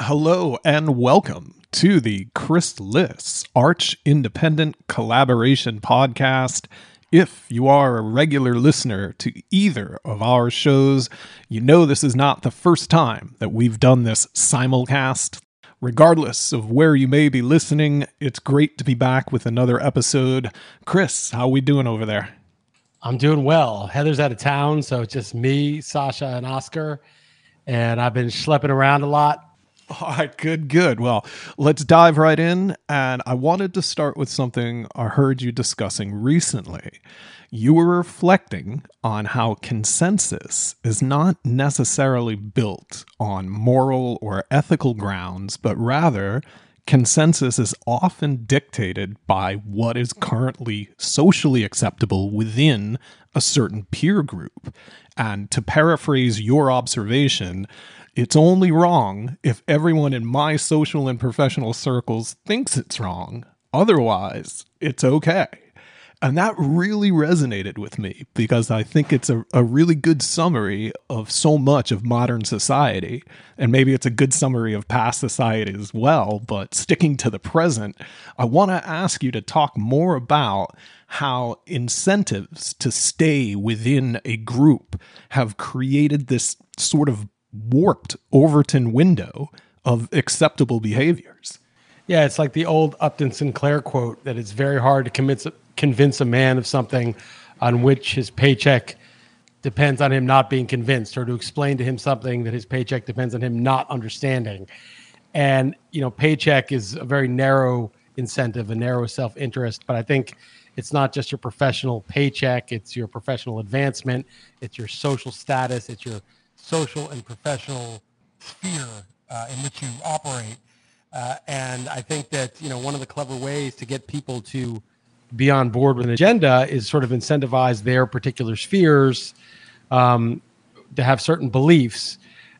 Hello and welcome to the Chris Liss Arch Independent Collaboration Podcast. If you are a regular listener to either of our shows, you know this is not the first time that we've done this simulcast. Regardless of where you may be listening, it's great to be back with another episode. Chris, how we doing over there? I'm doing well. Heather's out of town, so it's just me, Sasha, and Oscar. And I've been schlepping around a lot all right, good, good. Well, let's dive right in. And I wanted to start with something I heard you discussing recently. You were reflecting on how consensus is not necessarily built on moral or ethical grounds, but rather consensus is often dictated by what is currently socially acceptable within a certain peer group. And to paraphrase your observation, it's only wrong if everyone in my social and professional circles thinks it's wrong. Otherwise, it's okay. And that really resonated with me because I think it's a, a really good summary of so much of modern society. And maybe it's a good summary of past society as well. But sticking to the present, I want to ask you to talk more about how incentives to stay within a group have created this sort of warped Overton window of acceptable behaviors. Yeah, it's like the old Upton Sinclair quote that it's very hard to convince, convince a man of something on which his paycheck depends on him not being convinced or to explain to him something that his paycheck depends on him not understanding. And, you know, paycheck is a very narrow incentive, a narrow self interest. But I think it's not just your professional paycheck, it's your professional advancement, it's your social status, it's your social and professional sphere uh, in which you operate. Uh, and I think that you know one of the clever ways to get people to be on board with an agenda is sort of incentivize their particular spheres um, to have certain beliefs.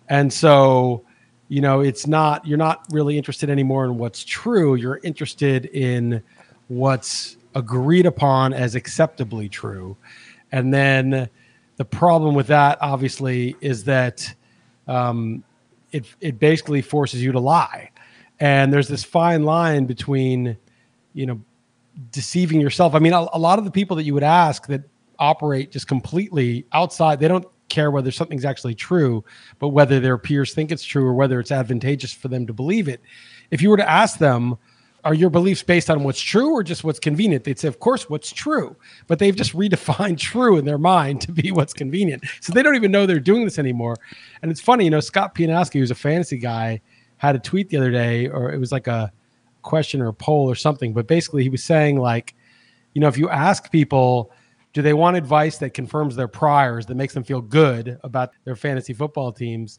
And so, you know, it's not you're not really interested anymore in what's true. You're interested in what's agreed upon as acceptably true. And then the problem with that, obviously, is that um, it it basically forces you to lie, and there's this fine line between, you know, deceiving yourself. I mean, a, a lot of the people that you would ask that operate just completely outside, they don't care whether something's actually true, but whether their peers think it's true or whether it's advantageous for them to believe it. If you were to ask them, are your beliefs based on what's true or just what's convenient? They'd say, of course, what's true. But they've just redefined true in their mind to be what's convenient. So they don't even know they're doing this anymore. And it's funny, you know, Scott Pianowski, who's a fantasy guy, had a tweet the other day, or it was like a question or a poll or something. But basically, he was saying, like, you know, if you ask people, do they want advice that confirms their priors, that makes them feel good about their fantasy football teams?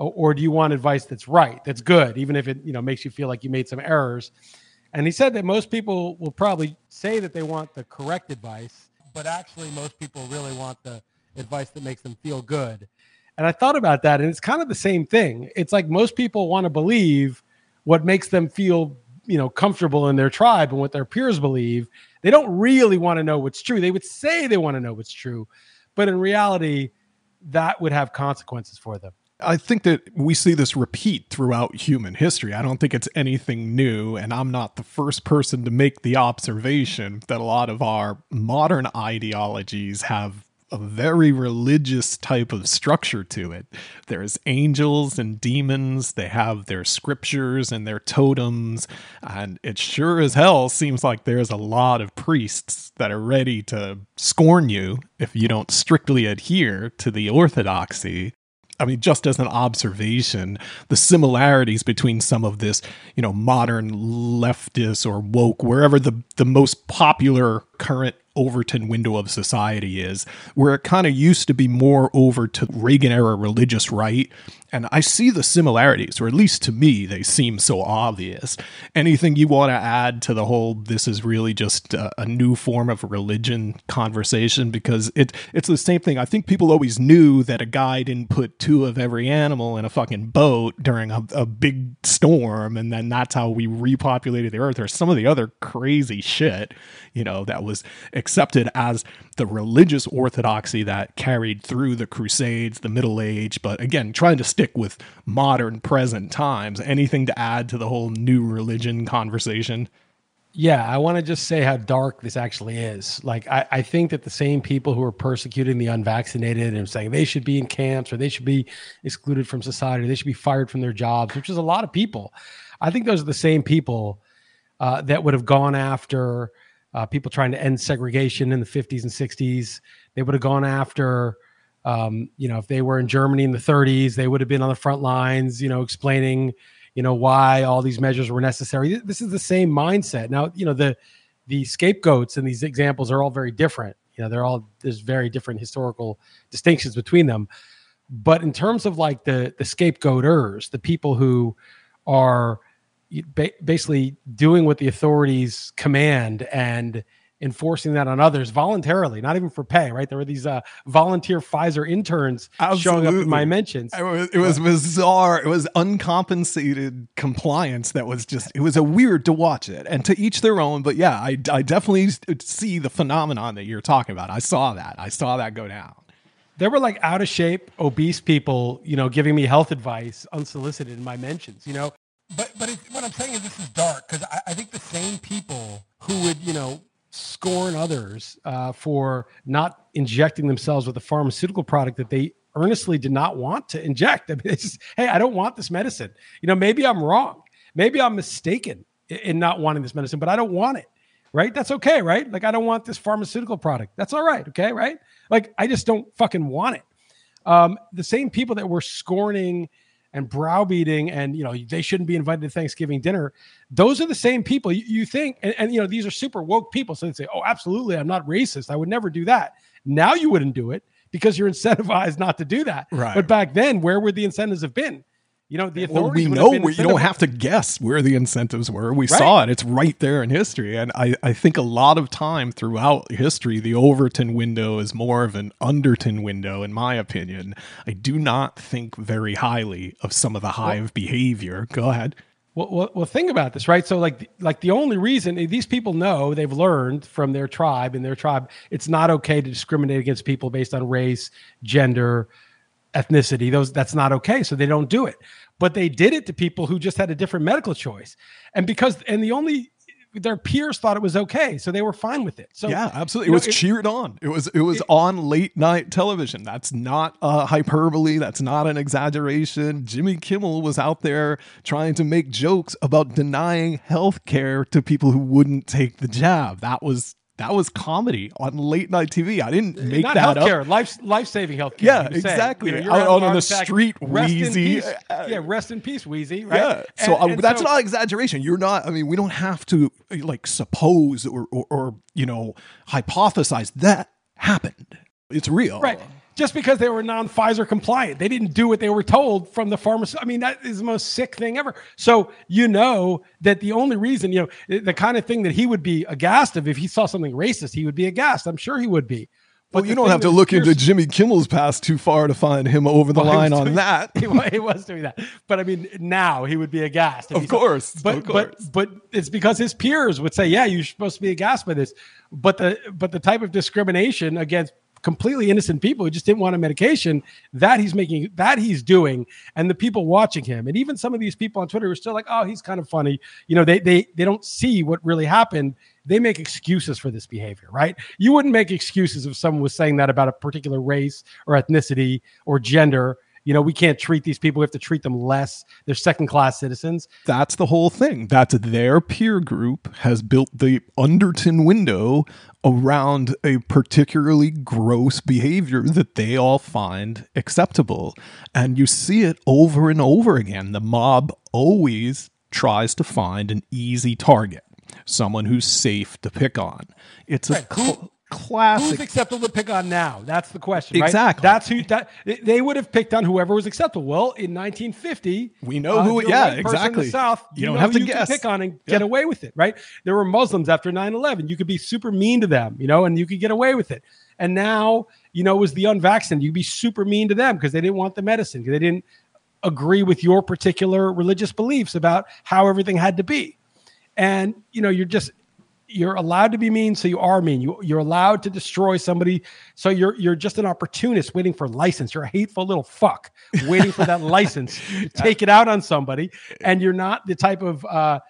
or do you want advice that's right, that's good, even if it you know makes you feel like you made some errors? And he said that most people will probably say that they want the correct advice, but actually most people really want the advice that makes them feel good. And I thought about that, and it's kind of the same thing. It's like most people want to believe what makes them feel, you know, comfortable in their tribe and what their peers believe. They don't really want to know what's true. They would say they want to know what's true, but in reality, that would have consequences for them. I think that we see this repeat throughout human history. I don't think it's anything new, and I'm not the first person to make the observation that a lot of our modern ideologies have a very religious type of structure to it. There's angels and demons, they have their scriptures and their totems, and it sure as hell seems like there's a lot of priests that are ready to scorn you if you don't strictly adhere to the orthodoxy I mean, just as an observation, the similarities between some of this, you know, modern leftist or woke, wherever the, the most popular current Overton window of society is, where it kind of used to be more over to Reagan era religious right. And I see the similarities, or at least to me, they seem so obvious. Anything you want to add to the whole this is really just a, a new form of religion conversation? Because it, it's the same thing. I think people always knew that a guy didn't put two of every animal in a fucking boat during a, a big storm, and then that's how we repopulated the earth, or some of the other crazy shit, you know, that was was accepted as the religious orthodoxy that carried through the Crusades, the Middle Age. But again, trying to stick with modern present times. Anything to add to the whole new religion conversation? Yeah, I want to just say how dark this actually is. Like, I, I, think that the same people who are persecuting the unvaccinated and saying they should be in camps or they should be excluded from society, they should be fired from their jobs, which is a lot of people. I think those are the same people uh, that would have gone after uh, people trying to end segregation in the 50s and 60s. They would have gone after, um, you know, if they were in Germany in the 30s, they would have been on the front lines, you know, explaining you know why all these measures were necessary. This is the same mindset. Now you know the the scapegoats and these examples are all very different. You know they're all there's very different historical distinctions between them. But in terms of like the the scapegoaters the people who are basically doing what the authorities command and enforcing that on others voluntarily, not even for pay, right? There were these uh, volunteer Pfizer interns Absolutely. showing up in my mentions. It was, it was bizarre. It was uncompensated compliance that was just, it was a weird to watch it and to each their own. But yeah, I, I definitely see the phenomenon that you're talking about. I saw that. I saw that go down. There were like out of shape, obese people, you know, giving me health advice unsolicited in my mentions, you know. But but what I'm saying is this is dark because I, I think the same people who would, you know, scorn others uh, for not injecting themselves with a pharmaceutical product that they earnestly did not want to inject. I mean, it's just, hey, I don't want this medicine. You know, maybe I'm wrong. Maybe I'm mistaken in not wanting this medicine, but I don't want it. Right? That's okay, right? Like I don't want this pharmaceutical product. That's all right. Okay, right? Like I just don't fucking want it. Um, the same people that were scorning and browbeating and you know they shouldn't be invited to thanksgiving dinner. Those are the same people you, you think and, and, you know these are super woke people so they say oh absolutely i'm not racist. I would never do that. Now you wouldn't do it because you're incentivized not to do that. Right. But back then where would the incentives have been you know, the authorities. Well, we know you don't have to guess where the incentives were. We right. saw it; it's right there in history. And I, I think a lot of time throughout history, the Overton window is more of an Underton window, in my opinion. I do not think very highly of some of the hive behavior. Go ahead. Well, well, well, think about this, right? So, like, like the only reason eh, these people know they've learned from their tribe and their tribe, it's not okay to discriminate against people based on race, gender, ethnicity those that's not okay so they don't do it but they did it to people who just had a different medical choice. And because and the only their peers thought it was okay so they were fine with it. So yeah absolutely. it was know, cheered on. It was it was it, on late night television. That's not a hyperbole. That's not an exaggeration. Jimmy kimmel was out there trying to make jokes about denying health care to people who wouldn't take the jab. That was that was comedy on late night TV. I didn't uh, make Not that healthcare, up. Life life saving healthcare. Yeah, exactly. You know, out on the street, Wheezy. Uh, yeah, rest in peace, Wheezy. Right? Yeah. So and, uh, and that's so, not exaggeration. You're not. I mean, we don't have to like suppose or, or, or you know hypothesize that happened. It's real. Right just because they were non Pfizer compliant. They didn't do what they were told from the pharmacy. I mean, that is the most sick thing ever. So you know that the only reason, you know, the kind of thing that he would be aghast of if he saw something racist, he would be aghast. I'm sure he would be. But well, you don't have to look into Jimmy Kimmel's past too far to find him over the well, line on that. He, he, was doing that, but I mean, now he would be aghast. Of course, but of course. but but it's because his peers would say, "Yeah, you're supposed to be aghast by this." But the but the type of discrimination against completely innocent people who just didn't want a medication that he's making that he's doing and the people watching him and even some of these people on twitter are still like oh he's kind of funny you know they they they don't see what really happened they make excuses for this behavior right you wouldn't make excuses if someone was saying that about a particular race or ethnicity or gender you know, we can't treat these people. We have to treat them less. They're second class citizens. That's the whole thing. That's their peer group has built the Underton window around a particularly gross behavior that they all find acceptable. And you see it over and over again. The mob always tries to find an easy target, someone who's safe to pick on. It's a right classic. Who's acceptable to pick on now? That's the question. Exactly. That's who that they would have picked on whoever was acceptable. Well, in 1950, we know uh, who. Yeah, exactly. the South, you, you don't have to guess. pick on and get away with it. Right. There were Muslims after 9/11. You could be super mean to them, you know, and you could get away with it. And now, you know, it was the unvaccinated. You'd be super mean to them because they didn't want the medicine because they didn't agree with your particular religious beliefs about how everything had to be. And you know, you're just you're allowed to be mean, so you are mean. You you're allowed to destroy somebody, so you're you're just an opportunist waiting for license. You're a hateful little fuck waiting for that license to take it out on somebody, and you're not the type of uh,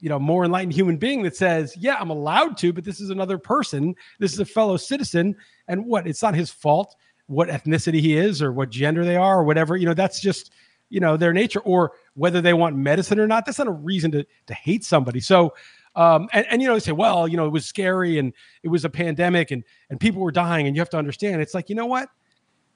you know more enlightened human being that says, "Yeah, I'm allowed to, but this is another person. This is a fellow citizen, and what? It's not his fault what ethnicity he is or what gender they are or whatever. You know, that's just you know their nature or whether they want medicine or not. That's not a reason to to hate somebody. So." Um, and, and you know they say well you know it was scary and it was a pandemic and and people were dying and you have to understand it's like you know what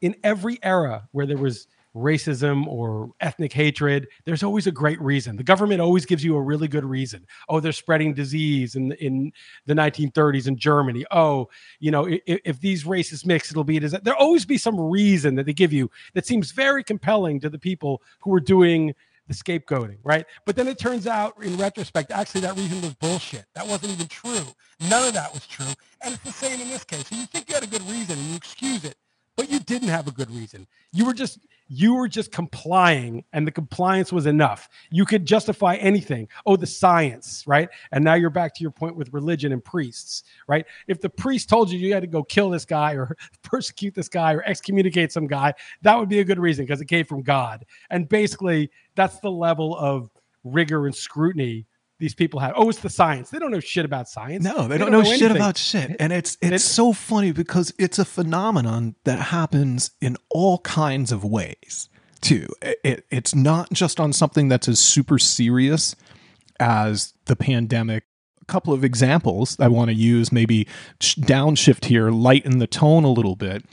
in every era where there was racism or ethnic hatred, there's always a great reason. The government always gives you a really good reason. Oh, they're spreading disease in in the 1930s in Germany. Oh, you know, if, if these races mix, it'll be There'll always be some reason that they give you that seems very compelling to the people who are doing the scapegoating, right? But then it turns out in retrospect, actually that reason was bullshit. That wasn't even true. None of that was true. And it's the same in this case. So you think you had a good reason and you excuse it, but you didn't have a good reason. You were just you were just complying and the compliance was enough. You could justify anything. Oh, the science, right? And now you're back to your point with religion and priests, right? If the priest told you you had to go kill this guy or persecute this guy or excommunicate some guy, that would be a good reason because it came from God. And basically, that's the level of rigor and scrutiny these people have. Oh, it's the science. They don't know shit about science. No, they, they don't, don't, know, know shit about shit. And it's it's, it's so funny because it's a phenomenon that happens in all kinds of ways too. It, it, it's not just on something that's as super serious as the pandemic. A couple of examples I want to use, maybe downshift here, lighten the tone a little bit.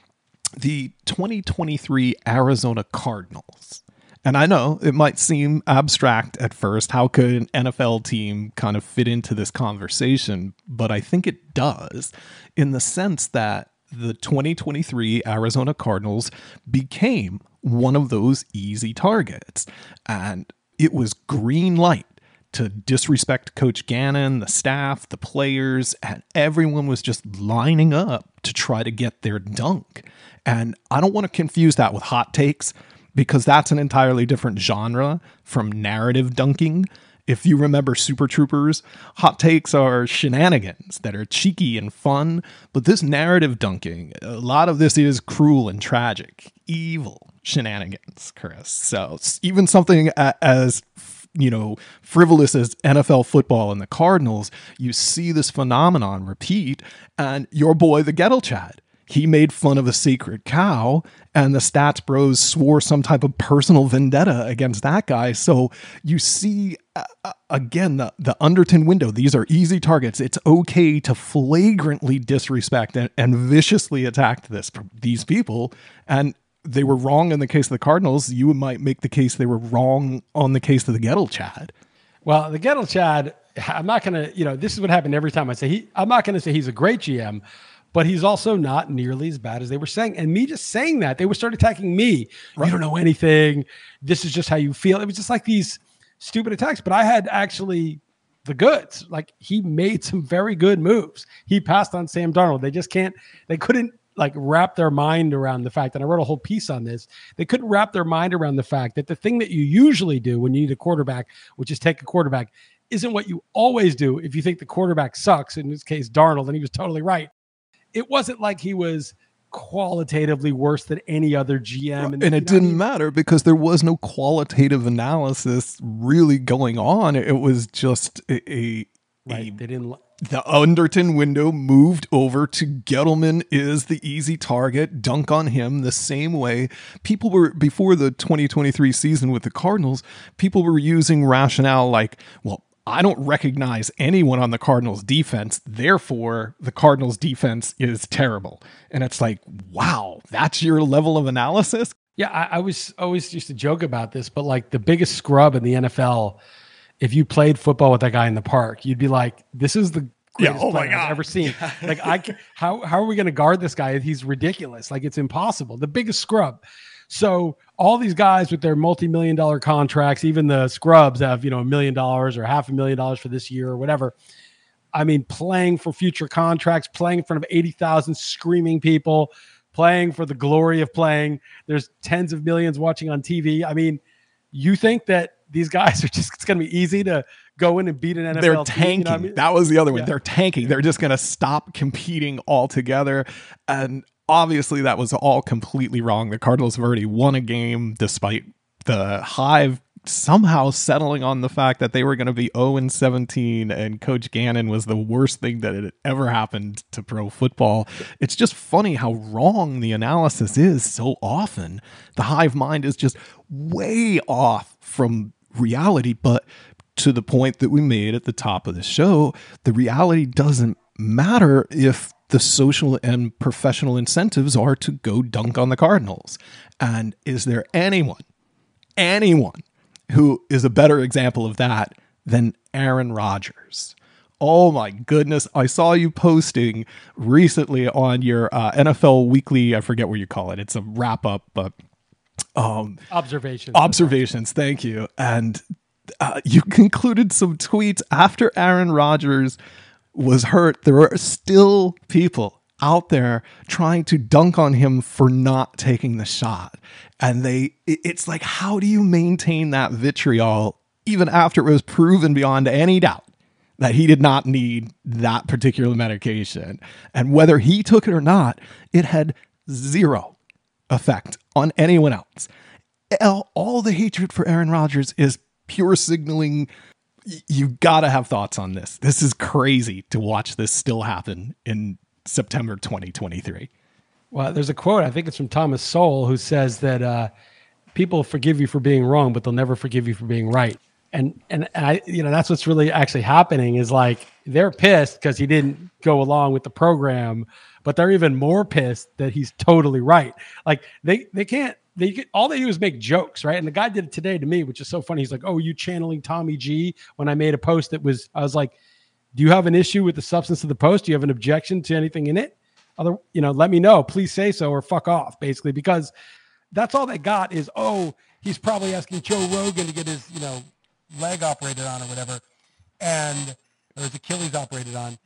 The 2023 Arizona Cardinals and I know it might seem abstract at first. How could an NFL team kind of fit into this conversation? But I think it does in the sense that the 2023 Arizona Cardinals became one of those easy targets. And it was green light to disrespect Coach Gannon, the staff, the players, and everyone was just lining up to try to get their dunk. And I don't want to confuse that with hot takes because that's an entirely different genre from narrative dunking. If you remember Super Troopers, hot takes are shenanigans that are cheeky and fun, but this narrative dunking, a lot of this is cruel and tragic, evil shenanigans, Chris. So even something as you know, frivolous as NFL football and the Cardinals, you see this phenomenon repeat, and your boy, the Gettle Chad, he made fun of a sacred cow and the stats bros swore some type of personal vendetta against that guy. So you see uh, uh, again the, the underton window. These are easy targets. It's okay to flagrantly disrespect and, and viciously attack this these people. And they were wrong in the case of the cardinals. You might make the case they were wrong on the case of the gettle chad. Well the gettle chad i'm not gonna you know this is what happened every time i say he i'm not gonna say he's a great gm but he's also not nearly as bad as they were saying. And me just saying that, they would start attacking me. Right. You don't know anything. This is just how you feel. It was just like these stupid attacks. But I had actually the goods. Like he made some very good moves. He passed on Sam Darnold. They just can't, they couldn't like wrap their mind around the fact, and I wrote a whole piece on this. They couldn't wrap their mind around the fact that the thing that you usually do when you need a quarterback, which is take a quarterback, isn't what you always do if you think the quarterback sucks. In this case, Darnold, and he was totally right it wasn't like he was qualitatively worse than any other GM. And, and it didn't matter because there was no qualitative analysis really going on. It was just a, a right. A, they didn't. The Underton window moved over to Gettleman is the easy target. Dunk on him the same way people were before the 2023 season with the Cardinals. People were using rationale like, well, I don't recognize anyone on the Cardinals defense. Therefore, the Cardinals defense is terrible. And it's like, wow, that's your level of analysis? Yeah, I, I, was always used to joke about this, but like the biggest scrub in the NFL, if you played football with that guy in the park, you'd be like, this is the greatest yeah, oh player I've ever seen. like, I how how are we going to guard this guy? He's ridiculous. Like, it's impossible. The biggest scrub. So all these guys with their multi-million dollar contracts, even the scrubs have, you know, a million dollars or half a million dollars for this year or whatever. I mean, playing for future contracts, playing in front of 80,000 screaming people, playing for the glory of playing. There's tens of millions watching on TV. I mean, you think that these guys are just, it's going to be easy to go in and beat an NFL they're team, tanking. you know I mean? That was the other one. Yeah. They're tanking. They're just going to stop competing altogether. And obviously, that was all completely wrong. The Cardinals have already won a game despite the Hive somehow settling on the fact that they were going to be 0 and 17 and coach Gannon was the worst thing that had ever happened to pro football. It's just funny how wrong the analysis is so often. The hive mind is just way off from reality, but to the point that we made at the top of the show, the reality doesn't matter if the social and professional incentives are to go dunk on the Cardinals. And is there anyone, anyone who is a better example of that than Aaron Rodgers? Oh my goodness. I saw you posting recently on your uh, NFL weekly, I forget what you call it. It's a wrap up, but Observations. observations. Thank you. And uh, you concluded some tweets after Aaron Rodgers was hurt. There are still people out there trying to dunk on him for not taking the shot. And they it's like, how do you maintain that vitriol even after it was proven beyond any doubt? That he did not need that particular medication. And whether he took it or not, it had zero effect on anyone else. All- the hatred for Aaron Rodgers is pure signaling. Y- You gotta have thoughts on this. This is crazy to watch this still happen in September 2023. Well, there's a quote, I think it's from Thomas Sowell, who says that uh, people forgive you for being wrong, but they'll never forgive you for being right. And, and and I, you know, that's what's really actually happening is like they're pissed because he didn't go along with the program, but they're even more pissed that he's totally right. Like they they can't they get, all they do is make jokes, right? And the guy did it today to me, which is so funny. He's like, "Oh, you channeling Tommy G?" When I made a post that was, I was like, "Do you have an issue with the substance of the post? Do you have an objection to anything in it?" other you know let me know please say so or fuck off basically because that's all they got is oh he's probably asking joe rogan to get his you know leg operated on or whatever and or his achilles operated on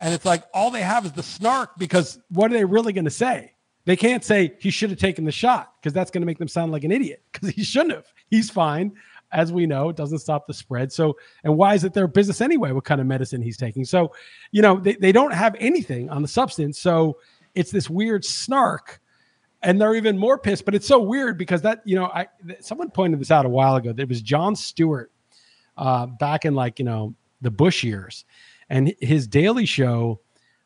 and it's like all they have is the snark because what are they really going to say they can't say he should have taken the shot because that's going to make them sound like an idiot because he shouldn't have. He's fine. As we know it doesn't stop the spread. So and why is it their business anyway what kind of medicine he's taking? So you know they, they don't have anything on the substance so it's this weird snark and they're even more pissed but it's so weird because that you know i someone pointed this out a while ago there was jon stewart uh, back in like you know the bush years and his daily show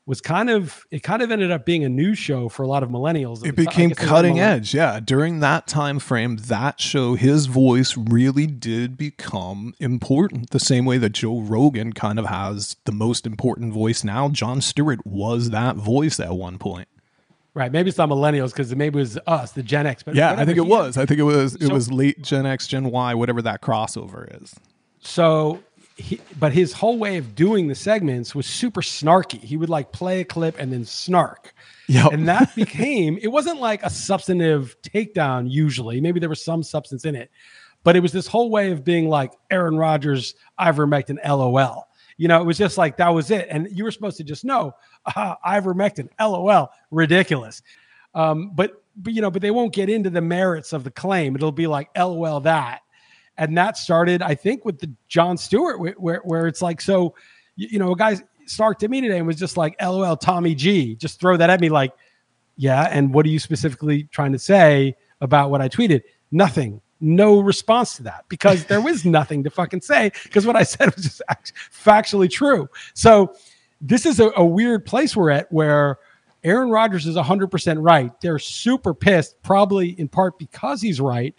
was kind of it kind of ended up being a news show for a lot of millennials It became guess a lot of cutting edge. Yeah. During that time frame, that show, his voice really did become important. The same way that Joe Rogan kind of has the most important voice now. Jon Stewart was that voice at one point. right maybe it's not millennials because maybe it was us the gen x but Yeah, I think it was. I think it was it So- was late Gen X, Gen Y, whatever that crossover is. So, he, but his whole way of doing the segments was super snarky. He would like play a clip and then snark. Yep. And that became, it wasn't like a substantive takedown usually. Maybe there was some substance in it, but it was this whole way of being like Aaron Rodgers, ivermectin, LOL. You know, it was just like that was it. And you were supposed to just know uh, ivermectin, LOL, ridiculous. Um, but, but, you know, but they won't get into the merits of the claim. It'll be like, LOL, that and that started i think with the jon stewart where, where, where it's like so you, know a guy snarked at me today and was just like lol tommy g just throw that at me like yeah and what are you specifically trying to say about what i tweeted? Nothing. No response to that because there was nothing to fucking say because what i said was just act- factually true. So this is a, a weird place we're at where Aaron Rodgers is 100% right. They're super pissed, probably in part because he's right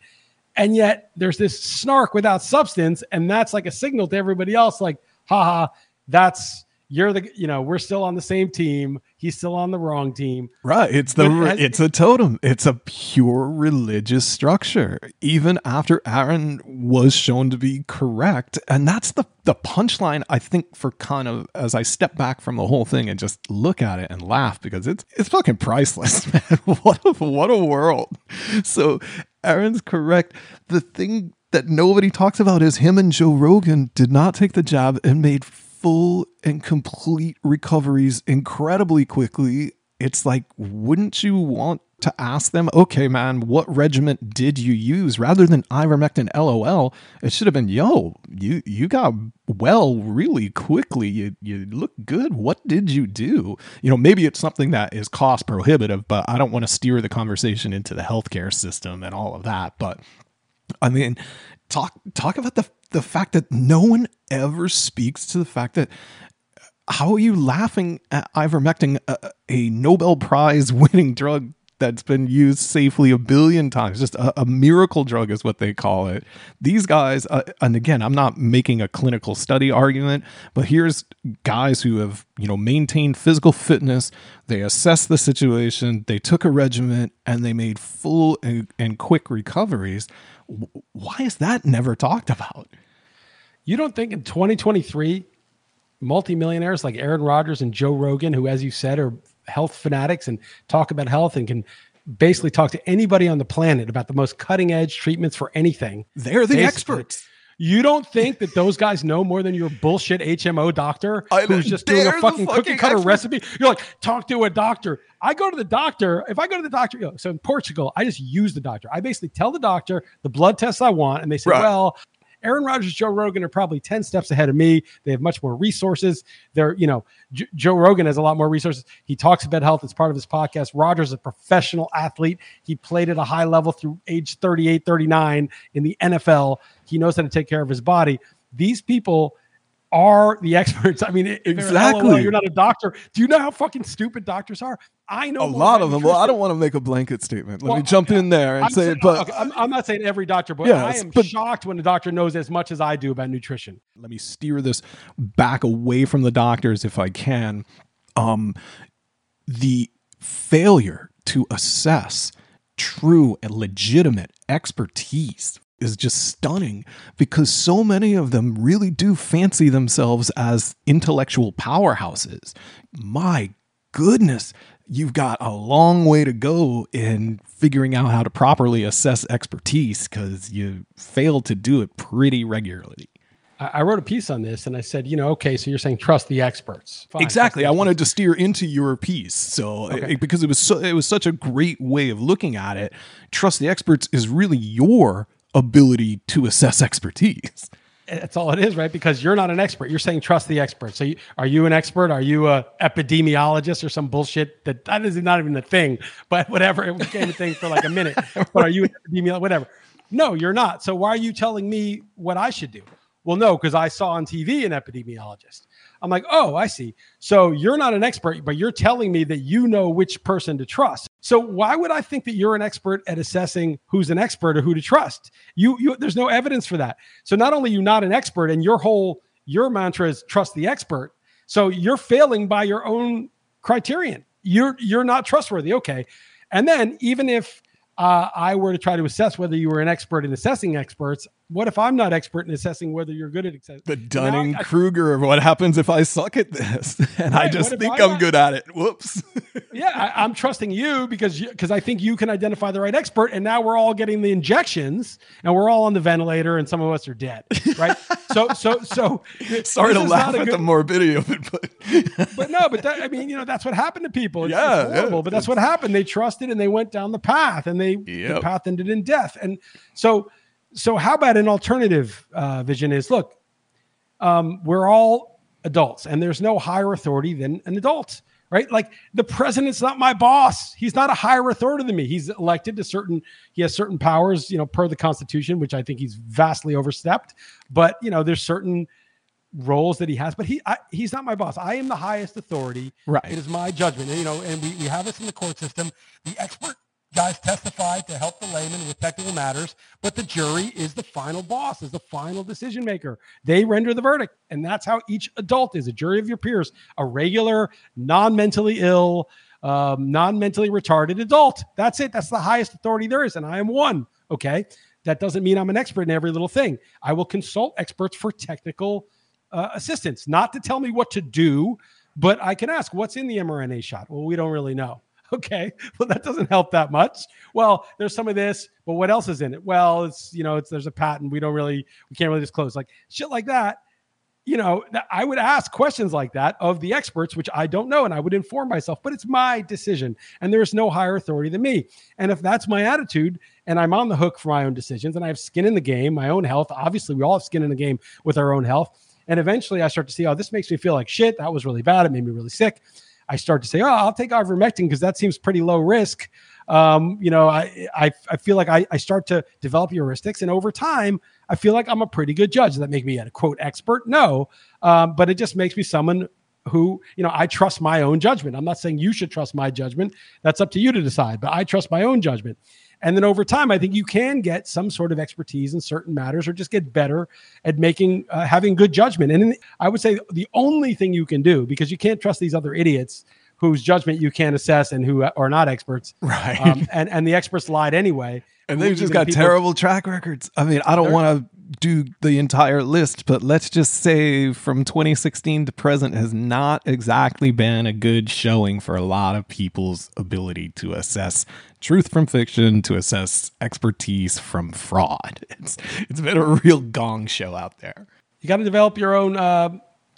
and yet there's this snark without substance and that's like a signal to everybody else like haha that's you're the you know we're still on the same team he's still on the wrong team Right. It's the has- it's a totem. It's a pure religious structure. Even after Aaron was shown to be correct. And that's the the punchline I think for kind of as I step back from the whole thing and just look at it and laugh because it's it's fucking priceless, man. what a what a world. So Aaron's correct. The thing that nobody talks about is him and Joe Rogan did not take the job and made full and complete recoveries incredibly quickly it's like, wouldn't you want to ask them, okay, man, what regiment did you use? Rather than ivermectin LOL, it should have been, yo, you you got well really quickly. You you look good. What did you do? You know, maybe it's something that is cost prohibitive, but I don't want to steer the conversation into the healthcare system and all of that. But I mean, talk talk about the the fact that no one ever speaks to the fact that how are you laughing at ivermectin, a, a Nobel Prize winning drug that's been used safely a billion times. Just a, a, miracle drug is what they call it. These guys, uh, and again, I'm not making a clinical study argument, but here's guys who have, you know, maintained physical fitness. They assessed the situation, they took a regimen, and they made full and, and quick recoveries. Why is that never talked about? You don't think in 2023, multimillionaires like Aaron Rodgers and Joe Rogan, who, as you said, are health fanatics and talk about health and can basically talk to anybody on the planet about the most cutting edge treatments for anything. They're the basically. experts. You don't think that those guys know more than your bullshit HMO doctor who's just doing a fucking, fucking cookie cutter recipe? You're like, talk to a doctor. I go to the doctor. If I go to the doctor, you know, so in Portugal, I just use the doctor. I basically tell the doctor the blood tests I want, and they say, right. well, Aaron Rodgers, Joe Rogan are probably 10 steps ahead of me. They have much more resources. They're, you know, J- Joe Rogan has a lot more resources. He talks about health. It's part of his podcast. Rodgers a professional athlete. He played at a high level through age 38, 39 in the NFL. He knows how to take care of his body. These people are the experts. I mean, exactly. You're not a doctor. Do you know how fucking stupid doctors are? I know a lot of them. Well, I don't want to make a blanket statement. Let well, me jump okay. in there and I'm say, saying, but okay, I'm, I'm, not saying every doctor, but yes, I am but, shocked when a doctor knows as much as I do about nutrition. Let me steer this back away from the doctors if I can. Um, the failure to assess true and legitimate expertise is just stunning because so many of them really do fancy themselves as intellectual powerhouses. My goodness, you've got a long way to go in figuring out how to properly assess expertise because you fail to do it pretty regularly. I wrote a piece on this and I said, you know, okay, so you're saying trust the experts. Fine, exactly. I wanted to steer into your piece. So okay. it, because it was so, it was such a great way of looking at it. Trust the experts is really your ability to assess expertise. That's all it is, right? Because you're not an expert. You're saying trust the expert. So, you, are you an expert? Are you a epidemiologist or some bullshit that that is not even a thing? But whatever, it became a thing for like a minute. But are you an epidemiologist? Whatever. No, you're not. So why are you telling me what I should do? Well, no, because I saw on TV an epidemiologist. I'm like, oh, I see. So you're not an expert, but you're telling me that you know which person to trust. So why would I think that you're an expert at assessing who's an expert or who to trust? You, you there's no evidence for that. So not only you not an expert, and your whole your mantra is trust the expert. So you're failing by your own criterion. You're you're not trustworthy. Okay. And then even if uh, I were to try to assess whether you were an expert in assessing experts, what if I'm not expert in assessing whether you're good at assessing? The Dunning Kruger of what happens if I suck at this and right, I just think I'm not, good at it. Whoops. yeah, I, am trusting you because because I think you can identify the right expert, and now we're all getting the injections, and we're all on the ventilator, and some of us are dead. Right. so so so. Sorry to laugh at good, the morbidity of it, but but no, but that, I mean, you know, that's what happened to people. It's, yeah, it's horrible, yeah, but that's what happened. They trusted and they went down the path, and they yep. the path ended in death, and so so how about an alternative uh, vision is look um, we're all adults and there's no higher authority than an adult right? Like the president's not my boss. He's not a higher authority than me. He's elected to certain he has certain powers you know per the constitution which i think he's vastly overstepped. But you know there's certain roles that he has but he I, he's not my boss. I am the highest authority. Right. It is my judgment. And, you know and we, we have this in the court system. The expert guys testify to help the layman with technical matters, but the jury is the final boss, is the final decision maker. They render the verdict. And that's how each adult is a jury of your peers, a regular, non mentally ill, um, non mentally retarded adult. That's it. That's the highest authority there is. And I am one. Okay. That doesn't mean I'm an expert in every little thing. I will consult experts for technical uh, assistance, not to tell me what to do, but I can ask, what's in the mRNA shot? Well, we don't really know. Okay, well that doesn't help that much. Well, there's some of this, but what else is in it? Well, it's you know, it's there's a patent. We don't really, we can't really disclose like shit like that. you know, I would ask questions like that of the experts, which I don't know, and I would inform myself, but it's my decision, and there's no higher authority than me. And if that's my attitude, and I'm on the hook for my own decisions, and I have skin in the game, my own health, obviously, we all have skin in the game with our own health. And eventually I start to see, oh, this makes me feel like shit. That was really bad. It made me really sick. I start to say, oh, I'll take ivermectin because that seems pretty low risk. Um, you know, I, I, I feel like I, I start to develop heuristics, and over time, I feel like I'm a pretty good judge. Does that make me a quote expert? No, um, but it just makes me someone who you know I trust my own judgment. I'm not saying you should trust my judgment. That's up to you to decide. But I trust my own judgment. And then over time, I think you can get some sort of expertise in certain matters or just get better at making, uh, having good judgment. And the, I would say the only thing you can do, because you can't trust these other idiots whose judgment you can't assess and who are not experts. Right. Um, and, and the experts lied anyway. And they've just got people, terrible track records. I mean, I don't want to do the entire list, but let's just say from 2016 to present has not exactly been a good showing for a lot of people's ability to assess truth from fiction, to assess expertise from fraud. It's it's been a real gong show out there. You got to develop your own, uh,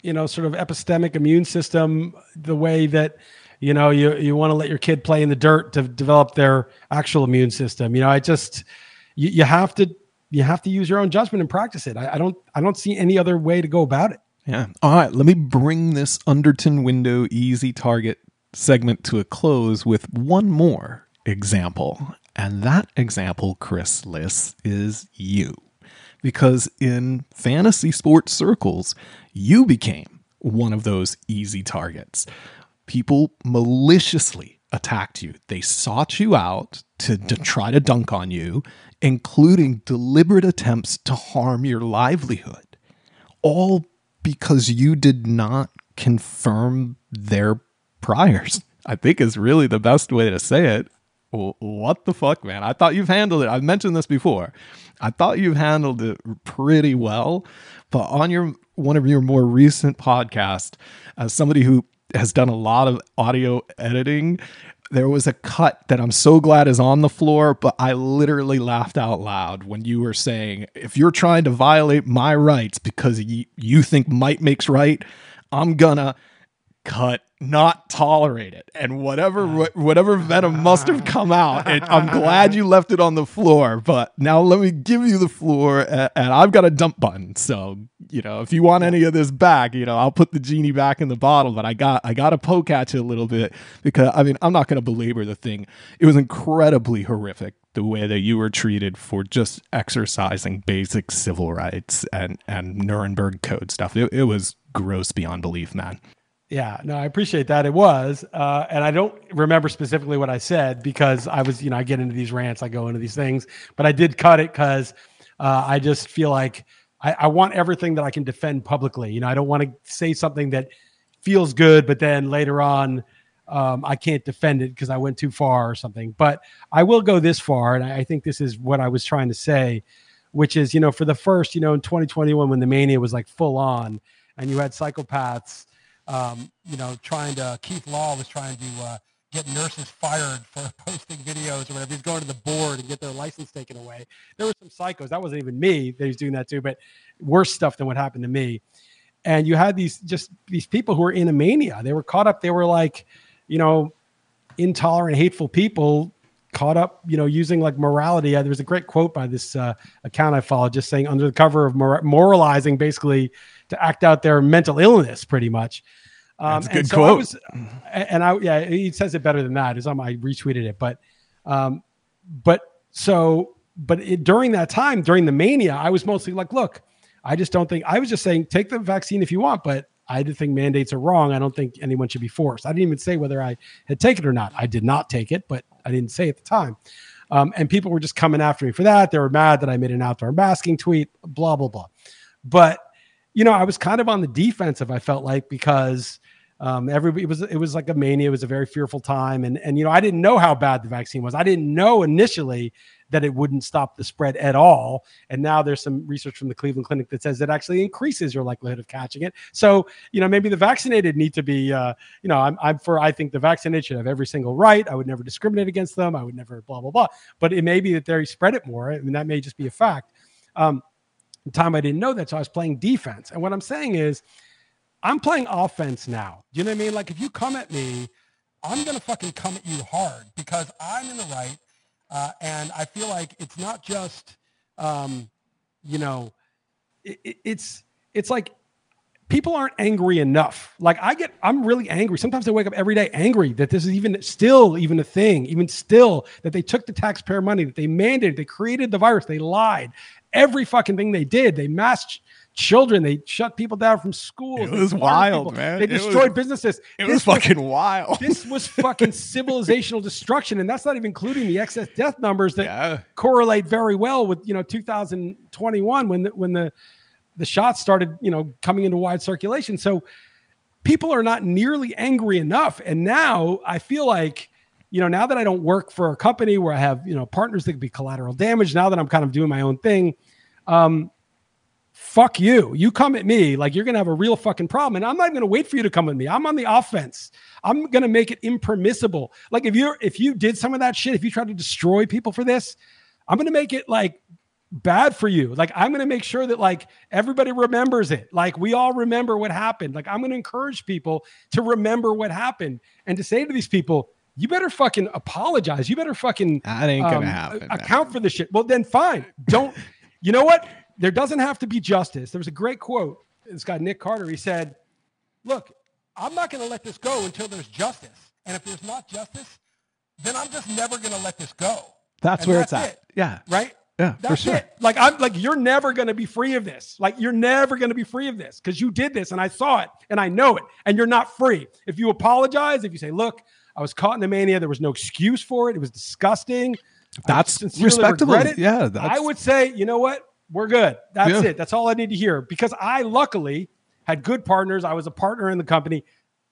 you know, sort of epistemic immune system the way that you know you you want to let your kid play in the dirt to develop their actual immune system. You know, I just you, you have to you have to use your own judgment and practice it. I, I don't I don't see any other way to go about it. Yeah. All right. Let me bring this Underton window easy target segment to a close with one more example. And that example, Chris Liss, is you. Because in fantasy sports circles, you became one of those easy targets. People maliciously attacked you. They sought you out to, to try to dunk on you including deliberate attempts to harm your livelihood, all because you did not confirm their priors. I think is really the best way to say it. What the fuck, man? I thought you've handled it. I've mentioned this before. I thought you've handled it pretty well, but on your one of your more recent podcasts, as somebody who has done a lot of audio editing there was a cut that I'm so glad is on the floor, but I literally laughed out loud when you were saying, if you're trying to violate my rights because you, you think might makes right, I'm gonna cut not tolerate it. And whatever ah. whatever venom ah. must have come out it, i'm glad you left it on the floor. But now let me give you the floor and, and, i've got a dump button. So you know if you want any of this back you know i'll put the genie back in the bottle. But i got i got to poke at you a little bit because i mean i'm not going to belabor the thing. It was incredibly horrific the way that you were treated for just exercising basic civil rights and and nuremberg code stuff. It, it was gross beyond belief man yeah, no, I appreciate that. It was, uh, and I don't remember specifically what I said because I was, you know, I get into these rants, I go into these things, but I did cut it because uh, I just feel like I, I, want everything that I can defend publicly. You know, I don't want to say something that feels good, but then later on, um, I can't defend it because I went too far or something. But I will go this far, and I think this is what I was trying to say, which is, you know, for the first, you know, in 2021 when the mania was like full on, and you had psychopaths um, you know, trying to Keith Law was trying to uh, get nurses fired for posting videos or whatever. He's going to the board and get their license taken away. There were some psychos. That wasn't even me that he's doing that too, but worse stuff than what happened to me. And you had these just these people who were in a mania. They were caught up. They were like, you know, intolerant, hateful people caught up, you know, using like morality. Uh, there was a great quote by this uh, account I followed, just saying under the cover of mor- moralizing, basically to act out their mental illness, pretty much. Um, That's a good so quote. I was, and I, yeah, he says it better than that. Is I retweeted it, but, um, but so, but it, during that time, during the mania, I was mostly like, look, I just don't think I was just saying take the vaccine if you want, but I did think mandates are wrong. I don't think anyone should be forced. I didn't even say whether I had taken it or not. I did not take it, but I didn't say at the time. Um, and people were just coming after me for that. They were mad that I made an outdoor masking tweet, blah, blah, blah. But, you know, I was kind of on the defensive, I felt like, because um, everybody it was it was like a mania. It was a very fearful time, and and you know I didn't know how bad the vaccine was. I didn't know initially that it wouldn't stop the spread at all. And now there's some research from the Cleveland Clinic that says it actually increases your likelihood of catching it. So you know maybe the vaccinated need to be uh, you know I'm I'm for I think the vaccinated should have every single right. I would never discriminate against them. I would never blah blah blah. But it may be that they spread it more. I mean that may just be a fact. Um, the time I didn't know that, so I was playing defense. And what I'm saying is, I'm playing offense now. You know what I mean? Like if you come at me, I'm gonna fucking come at you hard because I'm in the right, uh, and I feel like it's not just, um, you know, it, it's it's like people aren't angry enough. Like I get, I'm really angry. Sometimes I wake up every day angry that this is even still even a thing, even still that they took the taxpayer money, that they mandated, they created the virus, they lied. Every fucking thing they did, they masked children, they shut people down from school. It was wild, people. man. They destroyed was, businesses. It this was fucking was, wild. This was fucking civilizational destruction, and that's not even including the excess death numbers that yeah. correlate very well with you know 2021 when the, when the the shots started, you know, coming into wide circulation. So people are not nearly angry enough. And now I feel like, you know, now that I don't work for a company where I have, you know, partners that could be collateral damage, now that I'm kind of doing my own thing, um, fuck you. You come at me like you're going to have a real fucking problem. And I'm not going to wait for you to come at me. I'm on the offense. I'm going to make it impermissible. Like if you're, if you did some of that shit, if you try to destroy people for this, I'm going to make it like bad for you. Like I'm going to make sure that like everybody remembers it. Like we all remember what happened. Like I'm going to encourage people to remember what happened and to say to these people, you better fucking apologize. You better fucking that ain't gonna um, happen. Account man. for the shit. Well, then fine. Don't. you know what? There doesn't have to be justice. There was a great quote. This guy Nick Carter. He said, "Look, I'm not going to let this go until there's justice. And if there's not justice, then I'm just never going to let this go." That's and where that's it's at. It, yeah. Right. Yeah, That's for sure. It. Like I'm like you're never going to be free of this. Like you're never going to be free of this because you did this and I saw it and I know it and you're not free. If you apologize, if you say, "Look, I was caught in the mania. There was no excuse for it. It was disgusting." That's respectable. Yeah, that's... I would say, you know what? We're good. That's yeah. it. That's all I need to hear because I luckily had good partners. I was a partner in the company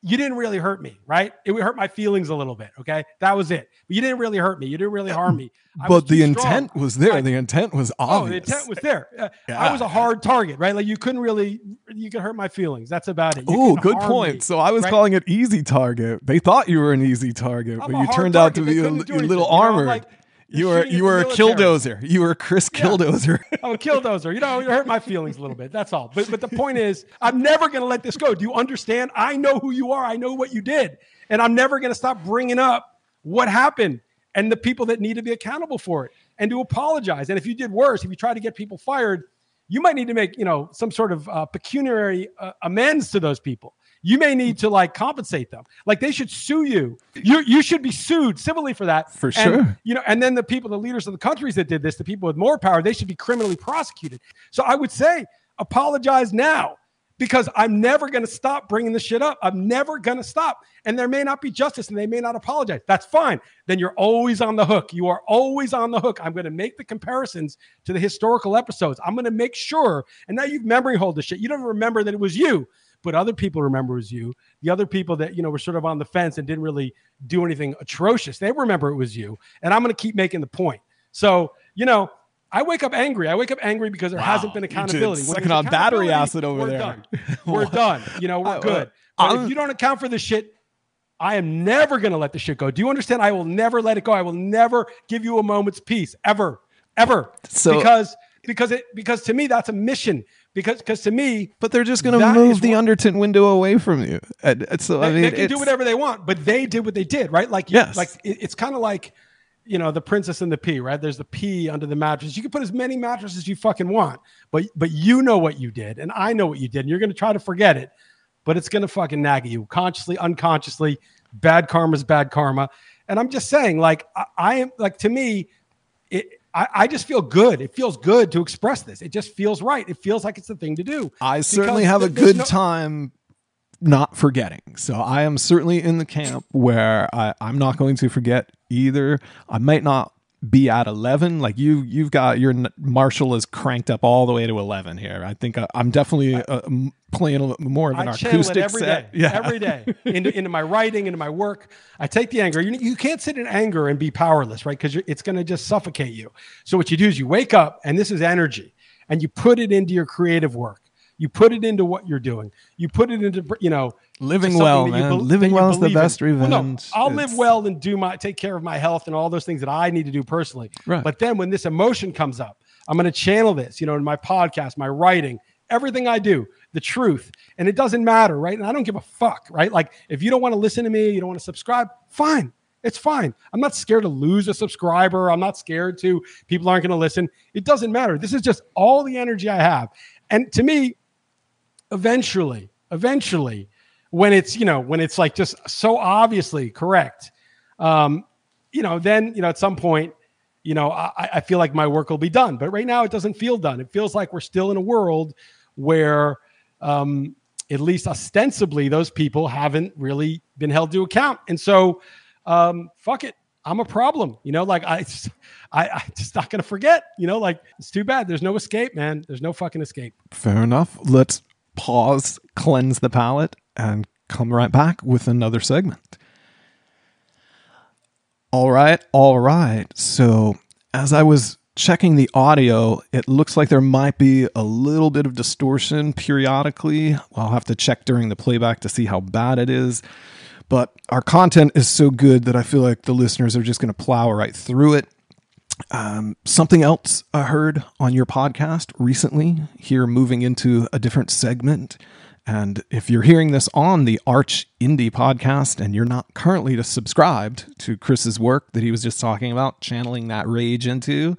you didn't really hurt me, right? It would hurt my feelings a little bit. Okay. That was it. But you didn't really hurt me. You didn't really harm me. I but the intent was there. I, the intent was obvious. Oh, the intent was there. Uh, yeah. I was a hard target, right? Like you couldn't really, you could hurt my feelings. That's about it. Oh, good point. Me, so I was right? calling it easy target. They thought you were an easy target, I'm but you turned out to be a, a little armored. You know, like, you were you were a killdozer. You were Chris yeah. Killdozer. I'm a killdozer. You know, you hurt my feelings a little bit. That's all. But but the point is, I'm never going to let this go. Do you understand? I know who you are. I know what you did, and I'm never going to stop bringing up what happened and the people that need to be accountable for it and to apologize. And if you did worse, if you try to get people fired, you might need to make you know some sort of uh, pecuniary uh, amends to those people you may need to like compensate them. Like they should sue you. You you should be sued civilly for that. For sure. You know, and then the people, the leaders of the countries that did this, the people with more power, they should be criminally prosecuted. So I would say apologize now because I'm never going to stop bringing this shit up. I'm never going to stop. And there may not be justice and they may not apologize. That's fine. Then you're always on the hook. You are always on the hook. I'm going to make the comparisons to the historical episodes. I'm going to make sure. And now you've memory hold the shit. You don't remember that it was you but other people remember it was you. The other people that you know were sort of on the fence and didn't really do anything atrocious, they remember it was you. And I'm going to keep making the point. So you know, I wake up angry. I wake up angry because there wow. hasn't been accountability. Second on battery acid over we're there. Done. we're done. You know, we're good. But if you don't account for this shit, I am never going to let the shit go. Do you understand? I will never let it go. I will never give you a moment's peace ever, ever. So because because it because to me that's a mission because because to me, but they're just going to move the what, Overton window away from you. And, so I mean, they can do whatever they want, but they did what they did, right? Like yes. like it, it's kind of like you know the princess and the pea, right? There's the pea under the mattress. You can put as many mattresses as you fucking want, but but you know what you did, and I know what you did, and you're going to try to forget it, but it's going to fucking nag at you consciously, unconsciously. Bad karma is bad karma, and I'm just saying, like I, I am like to me, it I, I, just feel good. It feels good to express this. It just feels right. It feels like it's the thing to do. I certainly have a good no- time not forgetting. So I am certainly in the camp where I, I'm not going to forget either. I might not be at 11 like you you've got your marshall is cranked up all the way to 11 here. I think I, am definitely uh, playing more of an I acoustic every set. day, yeah. every day. Into, into my writing into my work. I take the anger. You, you can't sit in anger and be powerless right? Because it's going to just suffocate you. So what you do is you wake up and this is energy and you put it into your creative work you put it into what you're doing. You put it into you know living well, man. Be- living well is the best revenge. Well, no, I'll it's... live well and do my take care of my health and all those things that I need to do personally. Right. But then when this emotion comes up, I'm going to channel this, you know, in my podcast, my writing, everything I do, the truth. And it doesn't matter, right? And I don't give a fuck, right? Like if you don't want to listen to me, you don't want to subscribe, fine. It's fine. I'm not scared to lose a subscriber. I'm not scared to people aren't going to listen. It doesn't matter. This is just all the energy I have. And to me, eventually, eventually, when it's, you know, when it's like just so obviously correct, um, you know, then, you know, at some point, you know, I, I feel like my work will be done. But right now, it doesn't feel done. It feels like we're still in a world where, um, at least ostensibly, those people haven't really been held to account. And so, um, fuck it. I'm a problem, you know. Like I, just, I, I just not gonna forget, you know. Like it's too bad. There's no escape, man. There's no fucking escape. Fair enough. Let's pause, cleanse the palate, and come right back with another segment. All right, all right. So, as I was checking the audio, it looks like there might be a little bit of distortion periodically. I'll have to check during the playback to see how bad it is. But our content is so good that I feel like the listeners are just going to plow right through it. Um, something else I heard on your podcast recently, here moving into a different segment. And if you're hearing this on the Arch Indie podcast and you're not currently subscribed to Chris's work that he was just talking about, channeling that rage into,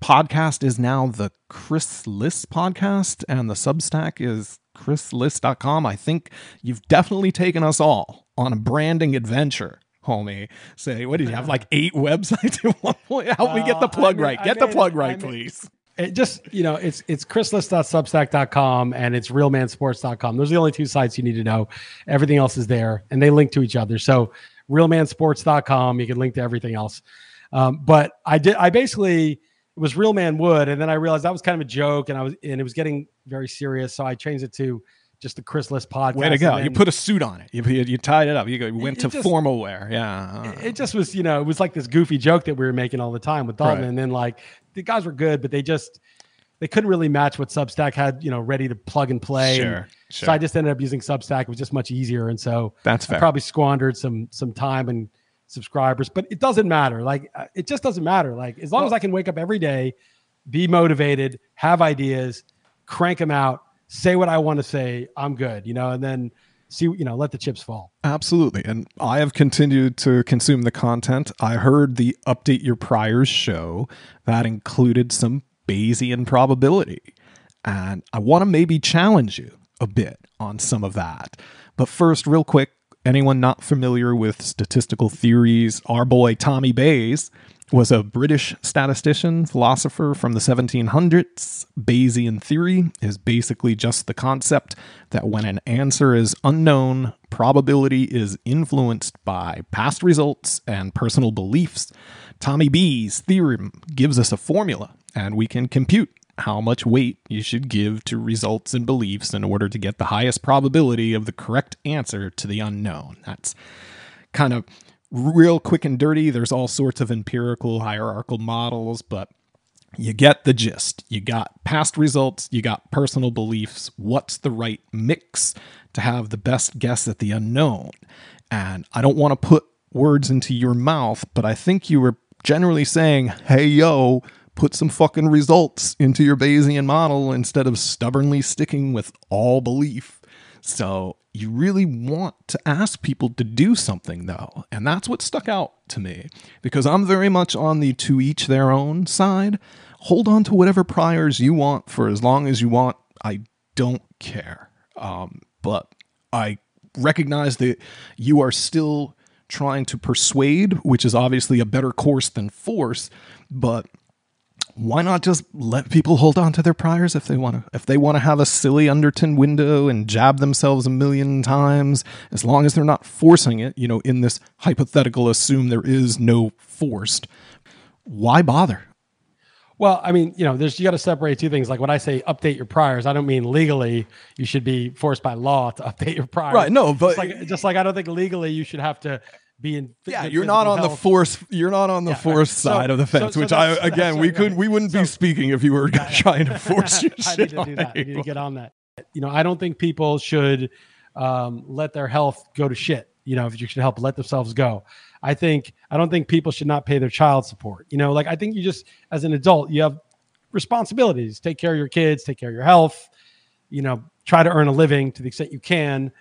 podcast is now the Chris Liss podcast, and the Substack is chrisliss.com. I think you've definitely taken us all on a branding adventure homie. Say, what did you have? Like eight websites at one point? Help uh, me get the plug I mean, right. Get the plug right, please. It just, you know, it's it's chrisliss.substack.com and it's realmansports.com. Those are the only two sites you need to know. Everything else is there and they link to each other. So realmansports.com, you can link to everything else. Um, but I did I basically it was Real Man Wood, and then I realized that was kind of a joke and I was and it was getting very serious. So I changed it to just the Chris podcast. Way to go! Then, you put a suit on it. You, you, you tied it up. You, go, you went to just, formal wear. Yeah. It, it just was, you know, it was like this goofy joke that we were making all the time with Dalton, right. and then like the guys were good, but they just they couldn't really match what Substack had, you know, ready to plug and play. Sure. And sure. So I just ended up using Substack. It was just much easier, and so that's fair. I probably squandered some some time and subscribers, but it doesn't matter. Like uh, it just doesn't matter. Like as long well, as I can wake up every day, be motivated, have ideas, crank them out say what I want to say. I'm good, you know, and then see, you know, let the chips fall. Absolutely. And I have continued to consume the content. I heard the Update Your Priors show that included some Bayesian probability. And I want to maybe challenge you a bit on some of that. But first, real quick, anyone not familiar with statistical theories, our boy Tommy Bayes was a British statistician, philosopher from the 1700s. Bayesian theory is basically just the concept that when an answer is unknown, probability is influenced by past results and personal beliefs. Tommy Bayes' theorem gives us a formula, and we can compute how much weight you should give to results and beliefs in order to get the highest probability of the correct answer to the unknown. That's kind of real quick and dirty. There's all sorts of empirical hierarchical models, but you get the gist. You got past results, you got personal beliefs. What's the right mix to have the best guess at the unknown? And I don't want to put words into your mouth, but I think you were generally saying, hey, yo, put some fucking results into your Bayesian model instead of stubbornly sticking with all belief. So you really want to ask people to do something, though. And that's what stuck out to me because I'm very much on the to each their own side. Hold on to whatever priors you want for as long as you want. I don't care. Um, but I recognize that you are still trying to persuade, which is obviously a better course than force. But why not just let people hold on to their priors if they want to if they want to have a silly Overton window and jab themselves a million times as long as they're not forcing it you know in this hypothetical assume there is no forced why bother well, I mean, you know, there's you got to separate two things. Like when I say update your priors, I don't mean legally you should be forced by law to update your priors. Right. No, but just like, just like I don't think legally you should have to being yeah you're not on health. the force you're not on the yeah, force right. side so, of the fence so, so which i again we couldn't we wouldn't be speaking if you were yeah, trying to force your I need to do that. I need to get on that you know i don't think people should um, let their health go to shit you know if you should help let themselves go i think i don't think people should not pay their child support you know like i think you just as an adult you have responsibilities. Take care of your kids, take care of your health, you know, try to earn a living to the extent you can,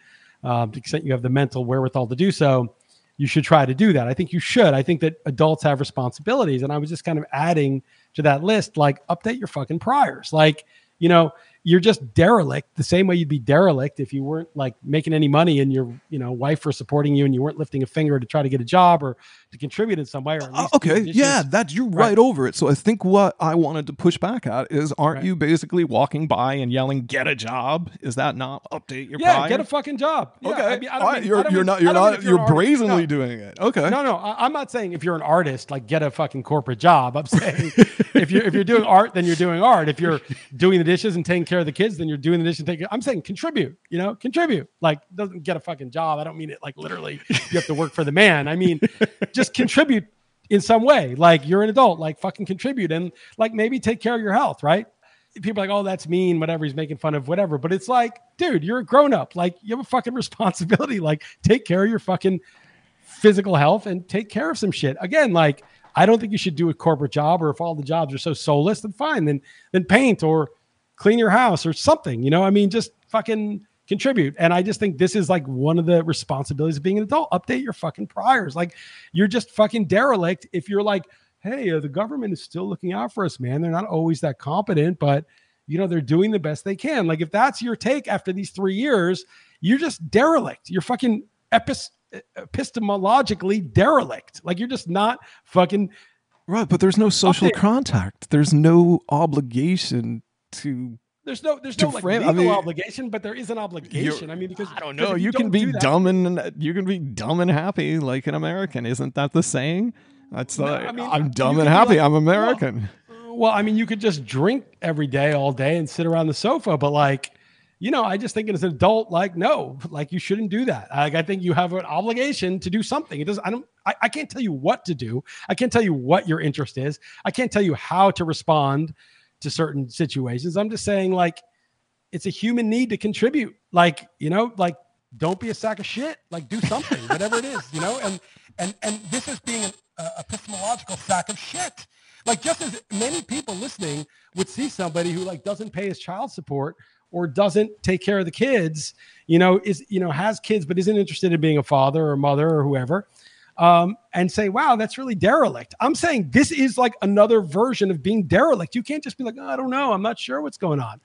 uh, to the extent you have the mental wherewithal to do so. You should try to do that. I think you should. I think that adults have responsibilities. And I was just kind of adding to that list, like update your fucking priors. Like, you know, you're just derelict the same way you'd be derelict if you weren't like making any money and your you know wife were supporting you and you weren't lifting a finger to try to get a job or to contribute in some way or uh, okay yeah that you're right. right. over it so i think what i wanted to push back at is aren't right. you basically walking by and yelling get a job is that not update your yeah prior? get a fucking job yeah, okay I mean, I mean, you're, you're mean, not you're not you're, you're brazenly no. doing it okay no no I, i'm not saying if you're an artist like get a fucking corporate job i'm saying if you're if you're doing art then you're doing art. If you're doing the dishes and taking care of the kids then you're doing the dishes take i'm saying contribute you know contribute. Like doesn't get a fucking job. I don't mean it like literally you have to work for the man. I mean just contribute in some way. Like you're an adult like fucking contribute and like maybe take care of your health right? People are like oh that's mean whatever he's making fun of whatever. But it's like dude you're a grown-up. Like you have a fucking responsibility. Like take care of your fucking physical health and take care of some shit. Again like I don't think you should do a corporate job, or if all the jobs are so soulless, then fine, then then paint or clean your house or something. You know, I mean, just fucking contribute. And I just think this is like one of the responsibilities of being an adult. Update your fucking priors. Like you're just fucking derelict if you're like, hey, uh, the government is still looking out for us, man. They're not always that competent, but you know they're doing the best they can. Like if that's your take after these three years, you're just derelict. You're fucking epis- epistemologically derelict. Like you're just not fucking. Right, but there's no social contact. There's no obligation to there's no there's no like frame, legal I mean, obligation, but there is an obligation. I mean, because I don't know, you, you, can be dumb and you can be dumb and happy like an American. Isn't that the saying? That's no, I mean, I'm uh, dumb and happy. Like, I'm American. Well, well, I mean, you could just drink every day, all day, and sit around the sofa. But like, you know, I just think as an adult, like, no, like you shouldn't do that. Like, I think you have an obligation to do something. It doesn't. I don't. I, I can't tell you what to do. I can't tell you what your interest is. I can't tell you how to respond to certain situations. I'm just saying, like, it's a human need to contribute. Like, you know, like don't be a sack of shit. Like, do something, whatever it is, you know. And and and this is being an uh, epistemological sack of shit. Like, just as many people listening would see somebody who like doesn't pay his child support or doesn't take care of the kids, you know, is you know has kids but isn't interested in being a father or mother or whoever um, and say, wow, that's really derelict. I'm saying this is like another version of being derelict. You can't just be like, oh, I don't know. I'm not sure what's going on.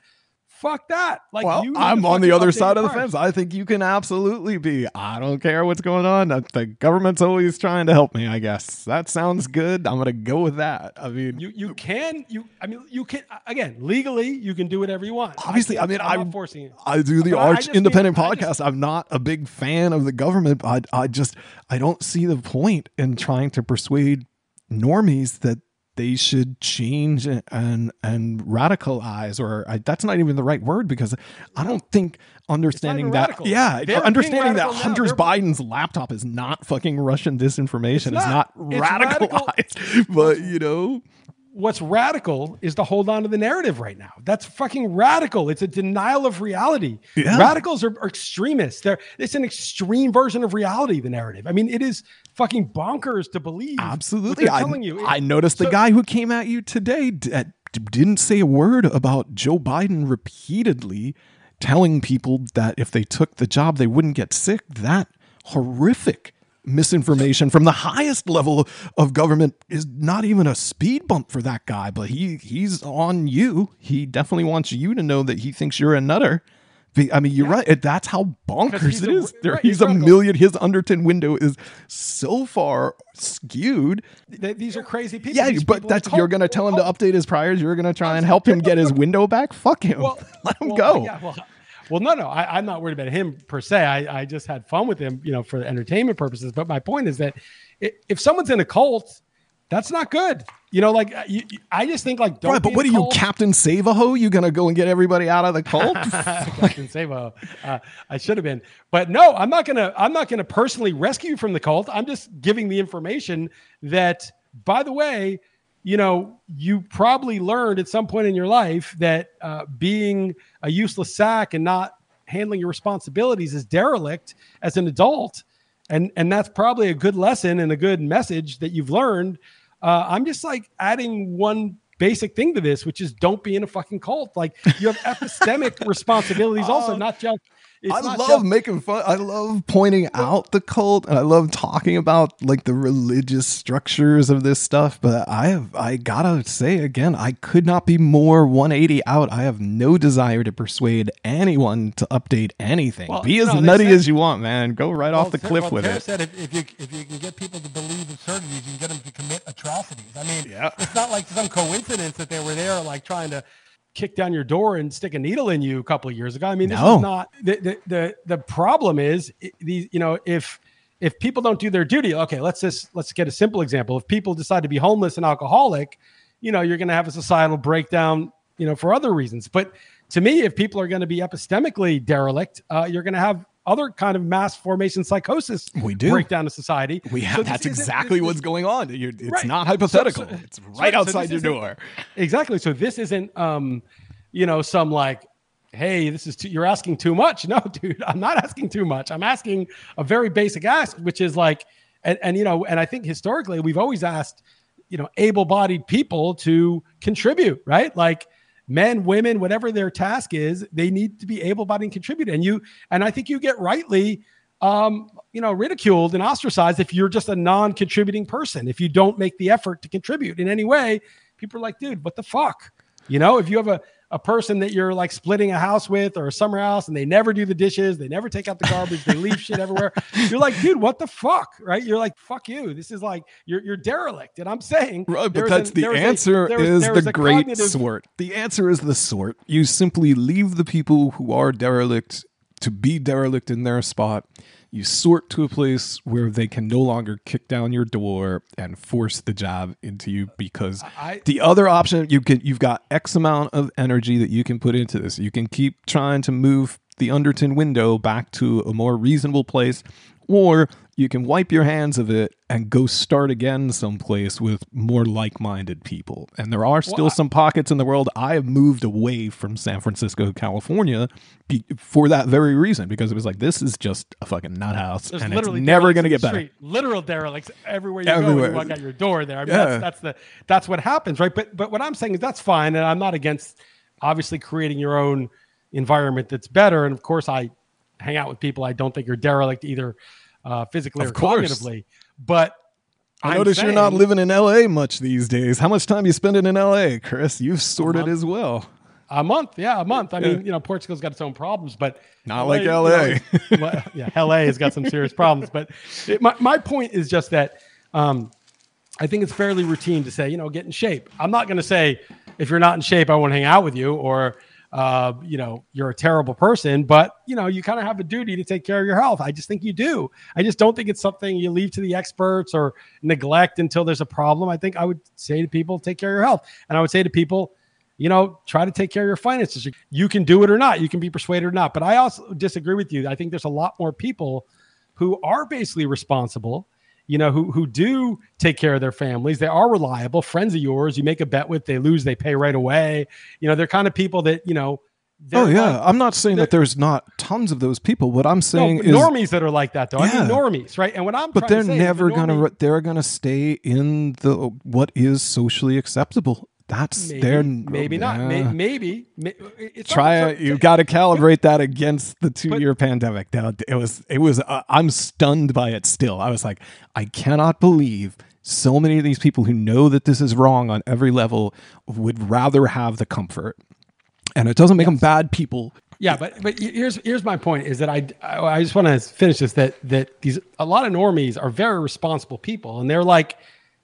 Fuck that. Like, well, I'm on the other side of the fence. I think you can absolutely be. I don't care what's going on. Uh, the government's always trying to help me. I guess that sounds good. I'm gonna go with that. I mean, you you can you. I mean, you can again legally. You can do whatever you want. Obviously, I, I mean, I'm, I'm forcing it. I do the Arch Independent podcast. Just, I'm not a big fan of the government. I I just I don't see the point in trying to persuade normies that they should change and and radicalize or I, that's not even the right word because I don't think understanding that radical. yeah They're understanding that Hunter Biden's laptop is not fucking Russian disinformation it's not, is not radicalized. But you know what's radical is to hold on to the narrative right now. That's fucking radical. It's a denial of reality. Yeah. Radicals are, are, extremists. They're it's an extreme version of reality. The narrative. I mean, it is fucking bonkers to believe. Absolutely, I'm telling you. It, I noticed so, the guy who came at you today didn't say a word about Joe Biden repeatedly telling people that if they took the jab they wouldn't get sick. That horrific misinformation from the highest level of government is not even a speed bump for that guy, but he he's on you. He definitely wants you to know that he thinks you're a nutter. I mean, you're yeah. right. That's how bonkers it a, is. There, right, he's a million. His Overton window is so far skewed. They, these are crazy people. Yeah, these but people that's you're going to tell him to update his priors. You're going to try and help him get his window back. Fuck him. Well, Let him well, go. Yeah, well, well, no, no, I, am not worried about him per se. I, I just had fun with him, you know, for entertainment purposes. But my point is that if someone's in a cult, that's not good. You know, like uh, you, I just think like right. But what are you, Captain Savaho? You gonna go and get everybody out of the cult? Captain Savaho. Uh, I should have been, but no, I'm not gonna. I'm not gonna personally rescue you from the cult. I'm just giving the information that, by the way, you know, you probably learned at some point in your life that uh, being a useless sack and not handling your responsibilities is derelict as an adult. And, and that's probably a good lesson and a good message that you've learned. Uh, I'm just like adding one basic thing to this, which is don't be in a fucking cult. Like you have epistemic responsibilities also, Uh, not just. I love just- making fun. I love pointing out the cult, and I love talking about like the religious structures of this stuff. But I have, I gotta say again, I could not be more 180 out. I have no desire to persuade anyone to update anything. Well, be as no, nutty said- as you want, man. Go right off the cliff well, with Ter it. said if, if you if you can get people to believe absurdities, you can get them to commit atrocities. I mean, Yeah. it's not like some coincidence that they were there, like trying to kick down your door and stick a needle in you a couple of years ago. I mean, this No. is not the the the, the problem is these. You know, if if people don't do their duty, okay, let's just let's get a simple example. If people decide to be homeless and alcoholic, you know, you're going to have a societal breakdown. You know, for other reasons, but to me, if people are going to be epistemically derelict, uh, you're going to have other kind of mass formation psychosis We do. breakdown of society. We have. So that's exactly what's going on. You're, it's Right. not hypothetical. So- so- it's right outside your door. Exactly. So this isn't, um, you know, some like, hey, this is too, you're asking too much. No, dude, I'm not asking too much. I'm asking a very basic ask, which is like, and, and you know, and I think historically we've always asked, you know, able-bodied people to contribute, right? Like men, women, whatever their task is, they need to be able-bodied and contribute. And you, and I think you get rightly um, you know, ridiculed and ostracized if you're just a non-contributing person. If you don't make the effort to contribute in any way, people are like, dude, what the fuck? You know, if you have a, a person that you're like splitting a house with or a summer house and they never do the dishes, they never take out the garbage, they leave shit everywhere. You're like, dude, what the fuck? Right? You're like, fuck you. This is like you're you're derelict. And I'm saying Right, but that's an- the a- answer there's- is the great cognitive- sort. The answer is the sort. You simply leave the people who are derelict to be derelict in their spot. You sort to a place where they can no longer kick down your door and force the jab into you because I- the other option you can you've got X amount of energy that you can put into this. You can keep trying to move the Overton window back to a more reasonable place, or you can wipe your hands of it and go start again someplace with more like-minded people. And there are still Well, I- some pockets in the world. I have moved away from San Francisco, California, be, for that very reason because it was like this is just a fucking nut house, and it's never going to get better. Literal derelicts everywhere you go. Everywhere. When you walk out your door there. I mean, Yeah. that's, that's the that's what happens, right? But but what I'm saying is that's fine, and I'm not against obviously creating your own environment that's better. And of course, I hang out with people I don't think are derelict either uh, physically Of or course. cognitively. But I notice you're not living in LA much these days. How much time you spending in LA, Chris? You've sorted as well. A month, yeah, a month. I Yeah. mean, you know, Portugal's got its own problems, but Not like you LA. know, yeah, LA has got some serious problems. But it, my my point is just that um, I think it's fairly routine to say, you know, get in shape. I'm not going to say if you're not in shape, I won't hang out with you, or uh, you know, you're a terrible person. But you know, you kind of have a duty to take care of your health. I just think you do. I just don't think it's something you leave to the experts or neglect until there's a problem. I think I would say to people, take care of your health, and I would say to people you know, try to take care of your finances. You can do it or not. You can be persuaded or not. But I also disagree with you. I think there's a lot more people who are basically responsible, you know, who who do take care of their families. They are reliable, friends of yours. You make a bet with, they lose, they pay right away. You know, they're kind of people that, you know, Oh yeah, like- I'm not saying that there's not tons of those people. What I'm no, saying but is, normies that are like that though. I mean normies, right? And what I'm but they're is the never gonna they're gonna stay in the what is socially acceptable. That's maybe, their maybe not. Yeah. May- Maybe, may- it's Try it. You got to calibrate that against the two-year pandemic. Now, It was. It was. Uh, I'm stunned by it. Still, I was like, I cannot believe so many of these people who know that this is wrong on every level would rather have the comfort. And it doesn't make them bad people. Yeah, but but here's here's my point is that I I just want to finish this that that these a lot of normies are very responsible people and they're like,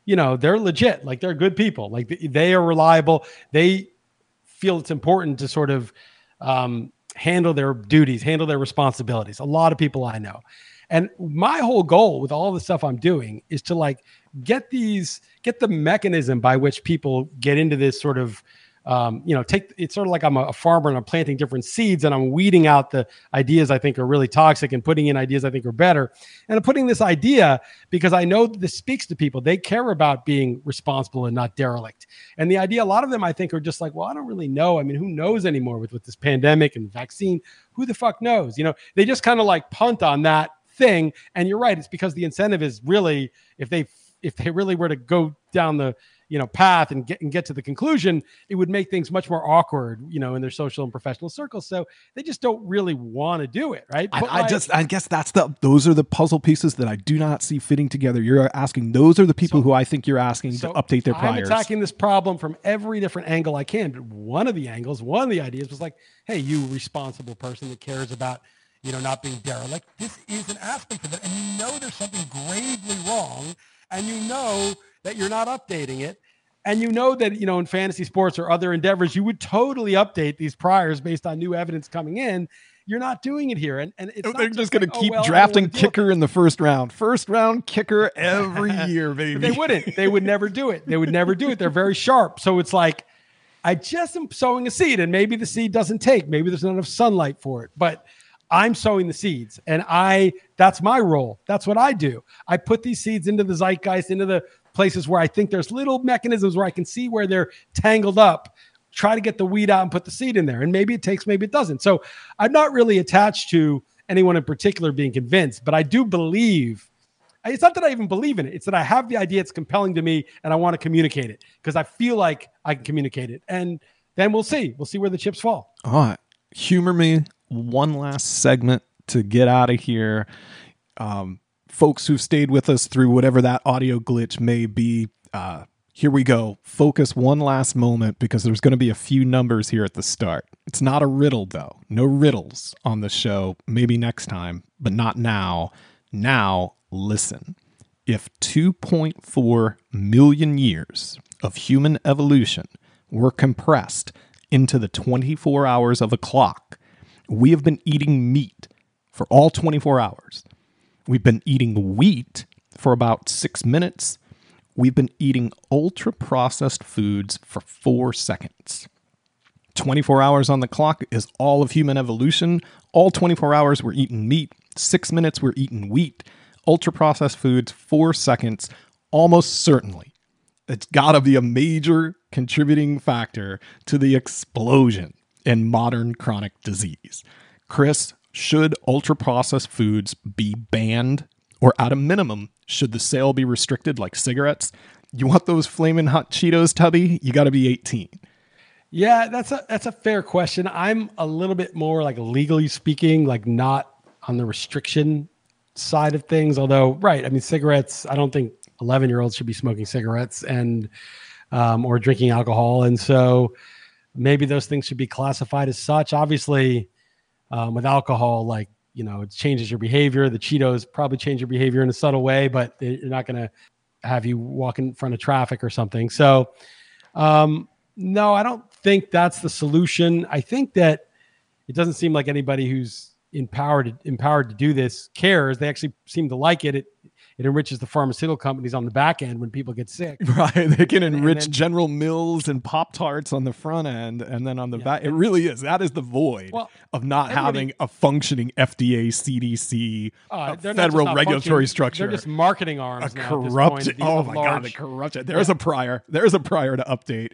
you know, they're legit, like they're good people, like they- are reliable. They feel it's important to sort of um, handle their duties, handle their responsibilities. A lot of people I know, and my whole goal with all the stuff I'm doing is to like get these get the mechanism by which people get into this sort of um, you know, take it's sort of like I'm a, a farmer and I'm planting different seeds and I'm weeding out the ideas I think are really toxic and putting in ideas I think are better. And I'm putting this idea because I know this speaks to people. They care about being responsible and not derelict. And the idea, a lot of them I think are just like, well, I don't really know. I mean, who knows anymore with, with this pandemic and vaccine? Who the fuck knows? You know, they just kind of like punt on that thing. And you're right, it's because the incentive is really if they if they really were to go down the you know path and get and get to the conclusion it would make things much more awkward you know in their social and professional circles. So they just don't really want to do it right? I, I, just i guess that's the those are the puzzle pieces that i do not see fitting together. You're asking those are the people so, who i think you're asking so to update their priors i'm attacking this problem from every different angle i can but one of the angles one of the ideas was like hey you responsible person that cares about you know not being derelict this is an aspect of it and you know there's something gravely wrong and you know that you're not updating it. And you know that, you know, in fantasy sports or other endeavors, you would totally update these priors based on new evidence coming in. You're not doing it here. And, and oh, they're just, just going to oh, keep oh, well, drafting kicker in the first round. First round kicker every year, baby. they wouldn't. They would never do it. They would never do it. They're very sharp. So it's like, I just am sowing a seed, and maybe the seed doesn't take. Maybe there's not enough sunlight for it. But I'm sowing the seeds and I that's my role. That's what I do. I put these seeds into the zeitgeist, into the places where I think there's little mechanisms where I can see where they're tangled up. Try to get the weed out and put the seed in there. And maybe it takes, maybe it doesn't. So I'm not really attached to anyone in particular being convinced, but I do believe it's not that I even believe in it. It's that I have the idea. It's compelling to me, and I want to communicate it because I feel like I can communicate it. And then we'll see. We'll see where the chips fall. All right, humor me one last segment to get out of here. Um, folks who've stayed with us through whatever that audio glitch may be, uh, here we go. Focus one last moment because there's going to be a few numbers here at the start. It's not a riddle, though. No riddles on the show. Maybe next time, but not now. Now, listen. If 2.4 million years of human evolution were compressed into the 24 hours of a clock, we have been eating meat for all 24 hours. We've been eating wheat for about six minutes. We've been eating ultra processed foods for four seconds. 24 hours on the clock is all of human evolution. All 24 hours we're eating meat. Six minutes we're eating wheat. Ultra processed foods, four seconds. Almost certainly, it's got to be a major contributing factor to the explosion in modern chronic disease. Chris, should ultra processed foods be banned? Or at a minimum, should the sale be restricted like cigarettes? You want those flaming hot Cheetos, Tubby? You got to be 18. Yeah, that's a that's a fair question. I'm a little bit more like legally speaking, like not on the restriction side of things. Although, right, I mean, cigarettes. I don't think 11 year olds should be smoking cigarettes and um, or drinking alcohol, and so maybe those things should be classified as such. Obviously, um, with alcohol, like you know, it changes your behavior. The Cheetos probably change your behavior in a subtle way, but they're not going to have you walk in front of traffic or something. So, um, no, I don't think that's the solution. I think that it doesn't seem like anybody who's empowered empowered to do this cares. They actually seem to like it. It it enriches the pharmaceutical companies on the back end when people get sick. Right. They can enrich then, General Mills and Pop Tarts on the front end. And then on the yeah, back, it really is. That is the void well, of not having a functioning FDA, CDC, uh, federal regulatory structure. They're just marketing arms. A corrupt. Oh my large, God, the corruption. There's yeah. a prior. There's a prior to update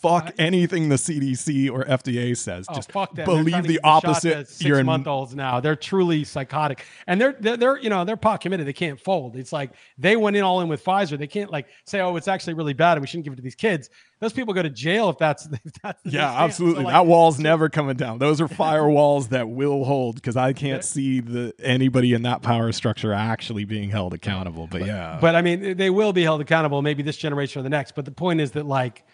fuck anything the CDC or FDA says. Oh, Just fuck believe the opposite. Six You're in... month olds now. They're truly psychotic, and they're, they're they're you know they're pot committed. They can't fold. It's like they went in all in with Pfizer. They can't like say, oh, it's actually really bad, and we shouldn't give it to these kids. Those people go to jail if that's if that's yeah, absolutely. So like, that wall's never coming down. Those are firewalls that will hold because I can't see the anybody in that power structure actually being held accountable. But, but yeah, but I mean, they will be held accountable. Maybe this generation or the next. But the point is that like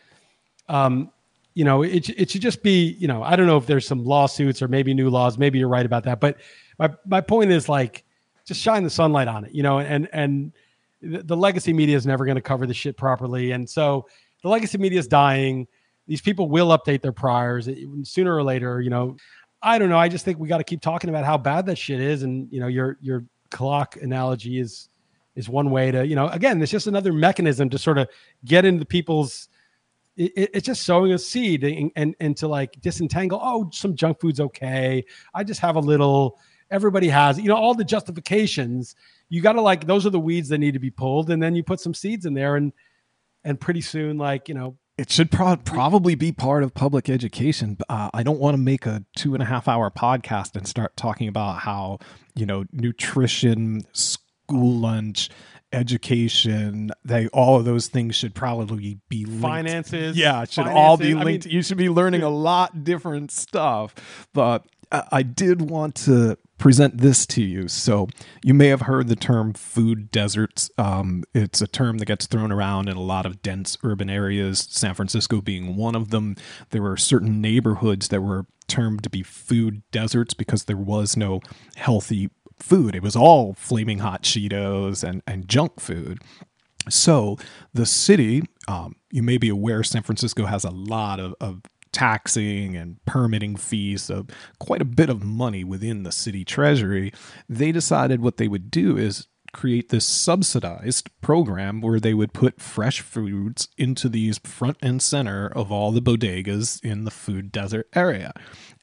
um, you know, it, it should just be, you know, I don't know if there's some lawsuits or maybe new laws. Maybe you're right about that. But my, my point is like, just shine the sunlight on it, you know, and, and the legacy media is never going to cover the shit properly. And so the legacy media is dying. These people will update their priors sooner or later, you know, I don't know. I just think we got to keep talking about how bad that shit is. And, you know, your, your clock analogy is, is one way to, you know, again, it's just another mechanism to sort of get into people's, it, it's just sowing a seed and, and and to like disentangle. Oh, some junk food's okay. I just have a little. Everybody has, you know, all the justifications. You got to like those are the weeds that need to be pulled, and then you put some seeds in there, and and pretty soon, like you know, it should pro- probably be part of public education. Uh, I don't want to make a two and a half hour podcast and start talking about how you know nutrition, school lunch, education, they all of those things should probably be linked. Finances, Yeah, it should all be finances. I mean- linked. you should be learning a lot different stuff. But I I did want to present this to you. So you may have heard the term food deserts. Um, it's a term that gets thrown around in a lot of dense urban areas, San Francisco being one of them. There were certain neighborhoods that were termed to be food deserts because there was no healthy food. It was all flaming hot Cheetos and, and junk food. So the city, um, you may be aware, San Francisco has a lot of, of taxing and permitting fees, so quite a bit of money within the city treasury. They decided what they would do is create this subsidized program where they would put fresh foods into these front and center of all the bodegas in the food desert area.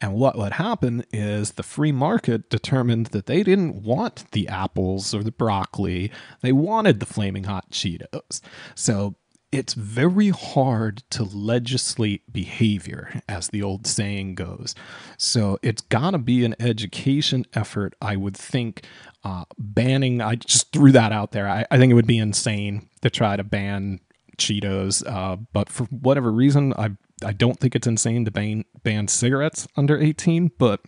And what would happen is the free market determined that they didn't want the apples or the broccoli, they wanted the flaming hot Cheetos. So it's very hard to legislate behavior, as the old saying goes. So it's got to be an education effort, I would think. Uh, banning, I just threw that out there. I, I think it would be insane to try to ban Cheetos, uh, but for whatever reason, I I don't think it's insane to ban ban cigarettes under eighteen. But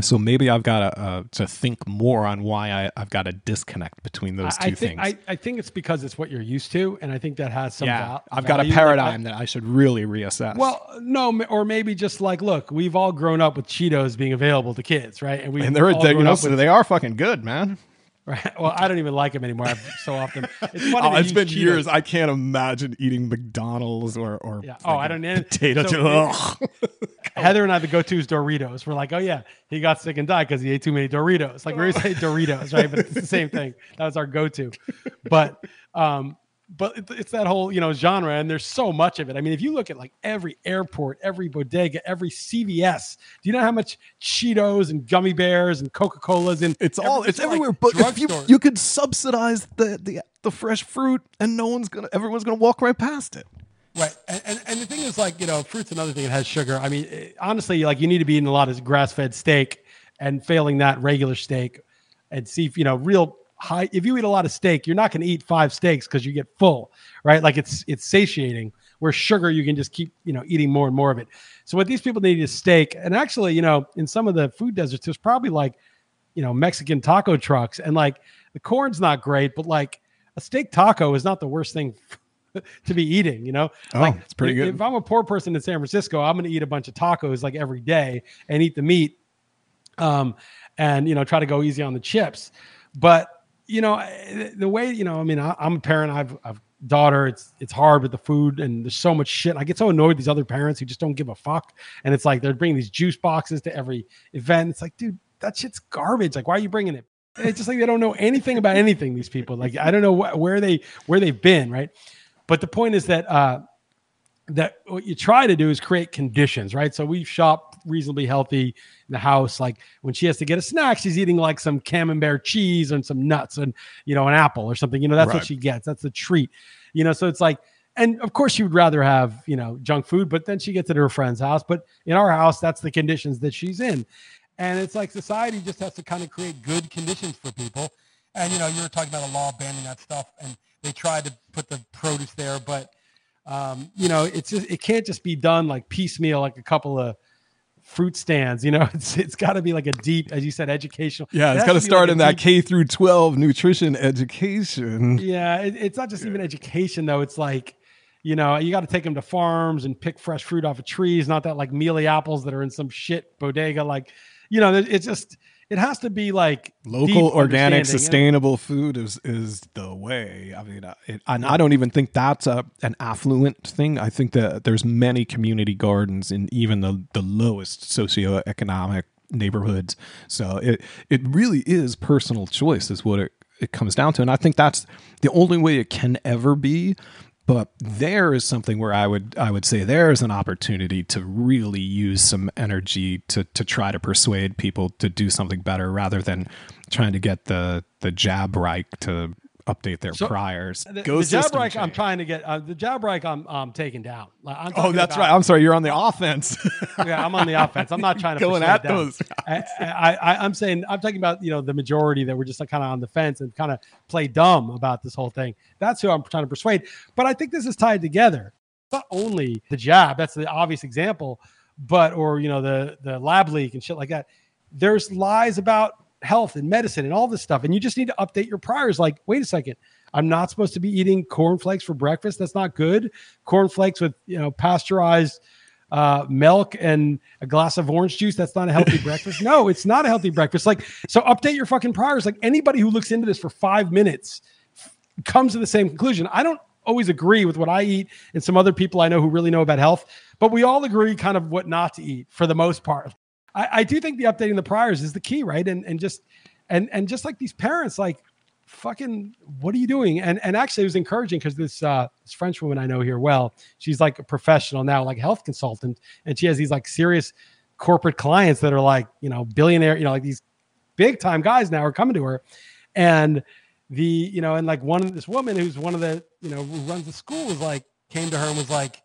so maybe I've got to uh, to think more on why I, I've got a disconnect between those two I think things. I, I think it's because it's what you're used to, and I think that has some. yeah, val- I've got a value. Like, paradigm that I should really reassess. Well, no, or maybe just like, look, we've all grown up with Cheetos being available to kids, right? And we and they're they, you know, up so they are fucking good, man. Right? Well, I don't even like them anymore. I've so often. It's funny. Oh, it's been Cheetos. years. I can't imagine eating McDonald's or or Yeah. Oh, I don't. potato so. Heather and I, the go-to is Doritos. We're like, oh yeah, he got sick and died because he ate too many Doritos. Like we always say Doritos, right? But it's the same thing. That was our go-to. But um, but it's that whole you know genre, and there's so much of it. I mean, if you look at like every airport, every bodega, every CVS, do you know how much Cheetos and gummy bears and Coca Colas and It's all it's like everywhere. But if you you could subsidize the, the the fresh fruit, and no one's gonna everyone's gonna walk right past it. Right, and, and and the thing is, like you know, fruit's another thing that has sugar. I mean, eh, honestly, like you need to be eating a lot of grass-fed steak, and failing that, regular steak, and see if you know real high. If you eat a lot of steak, you're not going to eat five steaks because you get full, right? Like it's it's satiating. Where sugar, you can just keep you know eating more and more of it. So what these people need is steak, and actually, you know, in some of the food deserts, there's probably like you know Mexican taco trucks, and like the corn's not great, but like a steak taco is not the worst thing to be eating. You know, Oh, like it's pretty good. If I'm a poor person in San Francisco, I'm going to eat a bunch of tacos like every day and eat the meat, um, and you know try to go easy on the chips. But you know eh, the way you know, I mean, I, I'm a parent. I've I've daughter. It's it's hard with the food and there's so much shit. I get so annoyed with these other parents who just don't give a fuck. And it's like they're bringing these juice boxes to every event. It's like, dude, that shit's garbage. Like, why are you bringing it? It's just like they don't know anything about anything. These people, like, I don't know wh- where they where they've been, right? But the point is that uh, that what you try to do is create conditions, right? So we shop reasonably healthy in the house. Like when she has to get a snack, she's eating like some camembert cheese and some nuts and you know an apple or something. You know that's what she gets. That's the treat. You know, so it's like, and of course she would rather have you know junk food, but then she gets it at her friend's house. But in our house, that's the conditions that she's in, and it's like society just has to kind of create good conditions for people. And you know, you were talking about a law banning that stuff, and they tried to put the produce there, but um, you know, it's just it can't just be done like piecemeal, like a couple of fruit stands. You know, it's it's got to be like a deep, as you said, educational. Yeah, It it's got to start like in that K through 12 nutrition education. Yeah, it, it's not just even education though. It's like, you know, you got to take them to farms and pick fresh fruit off of trees, not that like mealy apples that are in some shit bodega. Like, you know, it's just it has to be like Local, organic, sustainable food is is the way. I mean, it, and I don't even think that's a an affluent thing. I think that there's many community gardens in even the the lowest socioeconomic neighborhoods. So it it really is personal choice, is what it it comes down to. And I think that's the only way it can ever be. But there is something where I would I would say there is an opportunity to really use some energy to to try to persuade people to do something better rather than trying to get the the jab right to update their So, priors. The, Go the reich, I'm trying to get uh, the jab reich. I'm um, taking down. Like, I'm Oh, that's about- right. I'm sorry. You're on the offense. yeah, I'm on the offense. I'm not trying to Going at those. I, I, I'm saying I'm talking about you know the majority that were just like kind of on the fence and kind of play dumb about this whole thing. That's who I'm trying to persuade. But I think this is tied together. Not only the jab, that's the obvious example, but or you know the the lab leak and shit like that. There's lies about health and medicine and all this stuff, and you just need to update your priors. Like, wait a second, I'm not supposed to be eating cornflakes for breakfast. That's not good. Cornflakes with you know pasteurized uh, milk and a glass of orange juice. That's not a healthy breakfast. No, it's not a healthy breakfast. Like, so update your fucking priors. Like anybody who looks into this for five minutes comes to the same conclusion. I don't always agree with what I eat and some other people I know who really know about health, but we all agree kind of what not to eat for the most part. I, I do think the updating the priors is the key, right? And and just and and just like these parents, like fucking what are you doing and and actually it was encouraging because this uh this french woman i know here well she's like a professional now like health consultant and she has these like serious corporate clients that are like you know billionaire you know like these big time guys now are coming to her and the you know and like one of this woman who's one of the you know who runs the school was like came to her and was like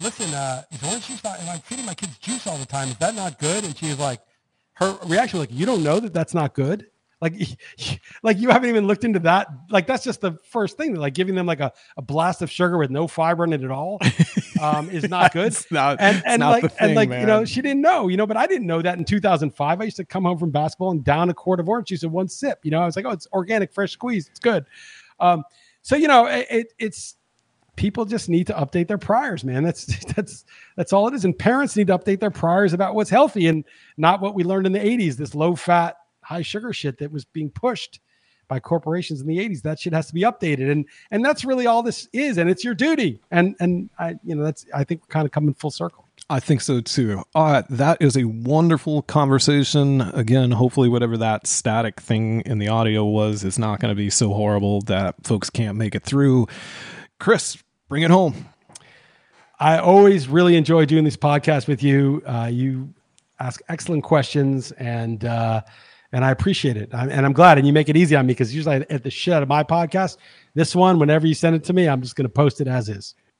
listen uh is orange juice not am i feeding my kids juice all the time? Is that not good? And she was like her reaction was like you don't know that that's not good? Like like you haven't even looked into that. Like that's just the first thing like giving them like a, a blast of sugar with no fiber in it at all um, is not good. not, and and not like the and thing, like you know she didn't know you know but i didn't know that in 2005 i used to come home from basketball and down a quart of orange juice in one sip you know? I was like oh it's organic fresh squeezed. It's good. Um, so you know it, it, it's people just need to update their priors man. That's that's that's all it is. And parents need to update their priors about what's healthy and not what we learned in the 80s this low fat high sugar shit that was being pushed by corporations in the 80s that shit has to be updated. And and that's really all this is. And it's your duty. And and i you know that's i think we're kind of coming full circle. I think so too. Uh, that is a wonderful conversation. Again, hopefully, whatever that static thing in the audio was is not going to be so horrible that folks can't make it through. Chris, bring it home. I always really enjoy doing these podcasts with you. Uh, you ask excellent questions, and uh, and I appreciate it. I, and I'm glad, and you make it easy on me because usually I, at the shit out of my podcast, this one, whenever you send it to me, I'm just going to post it as is.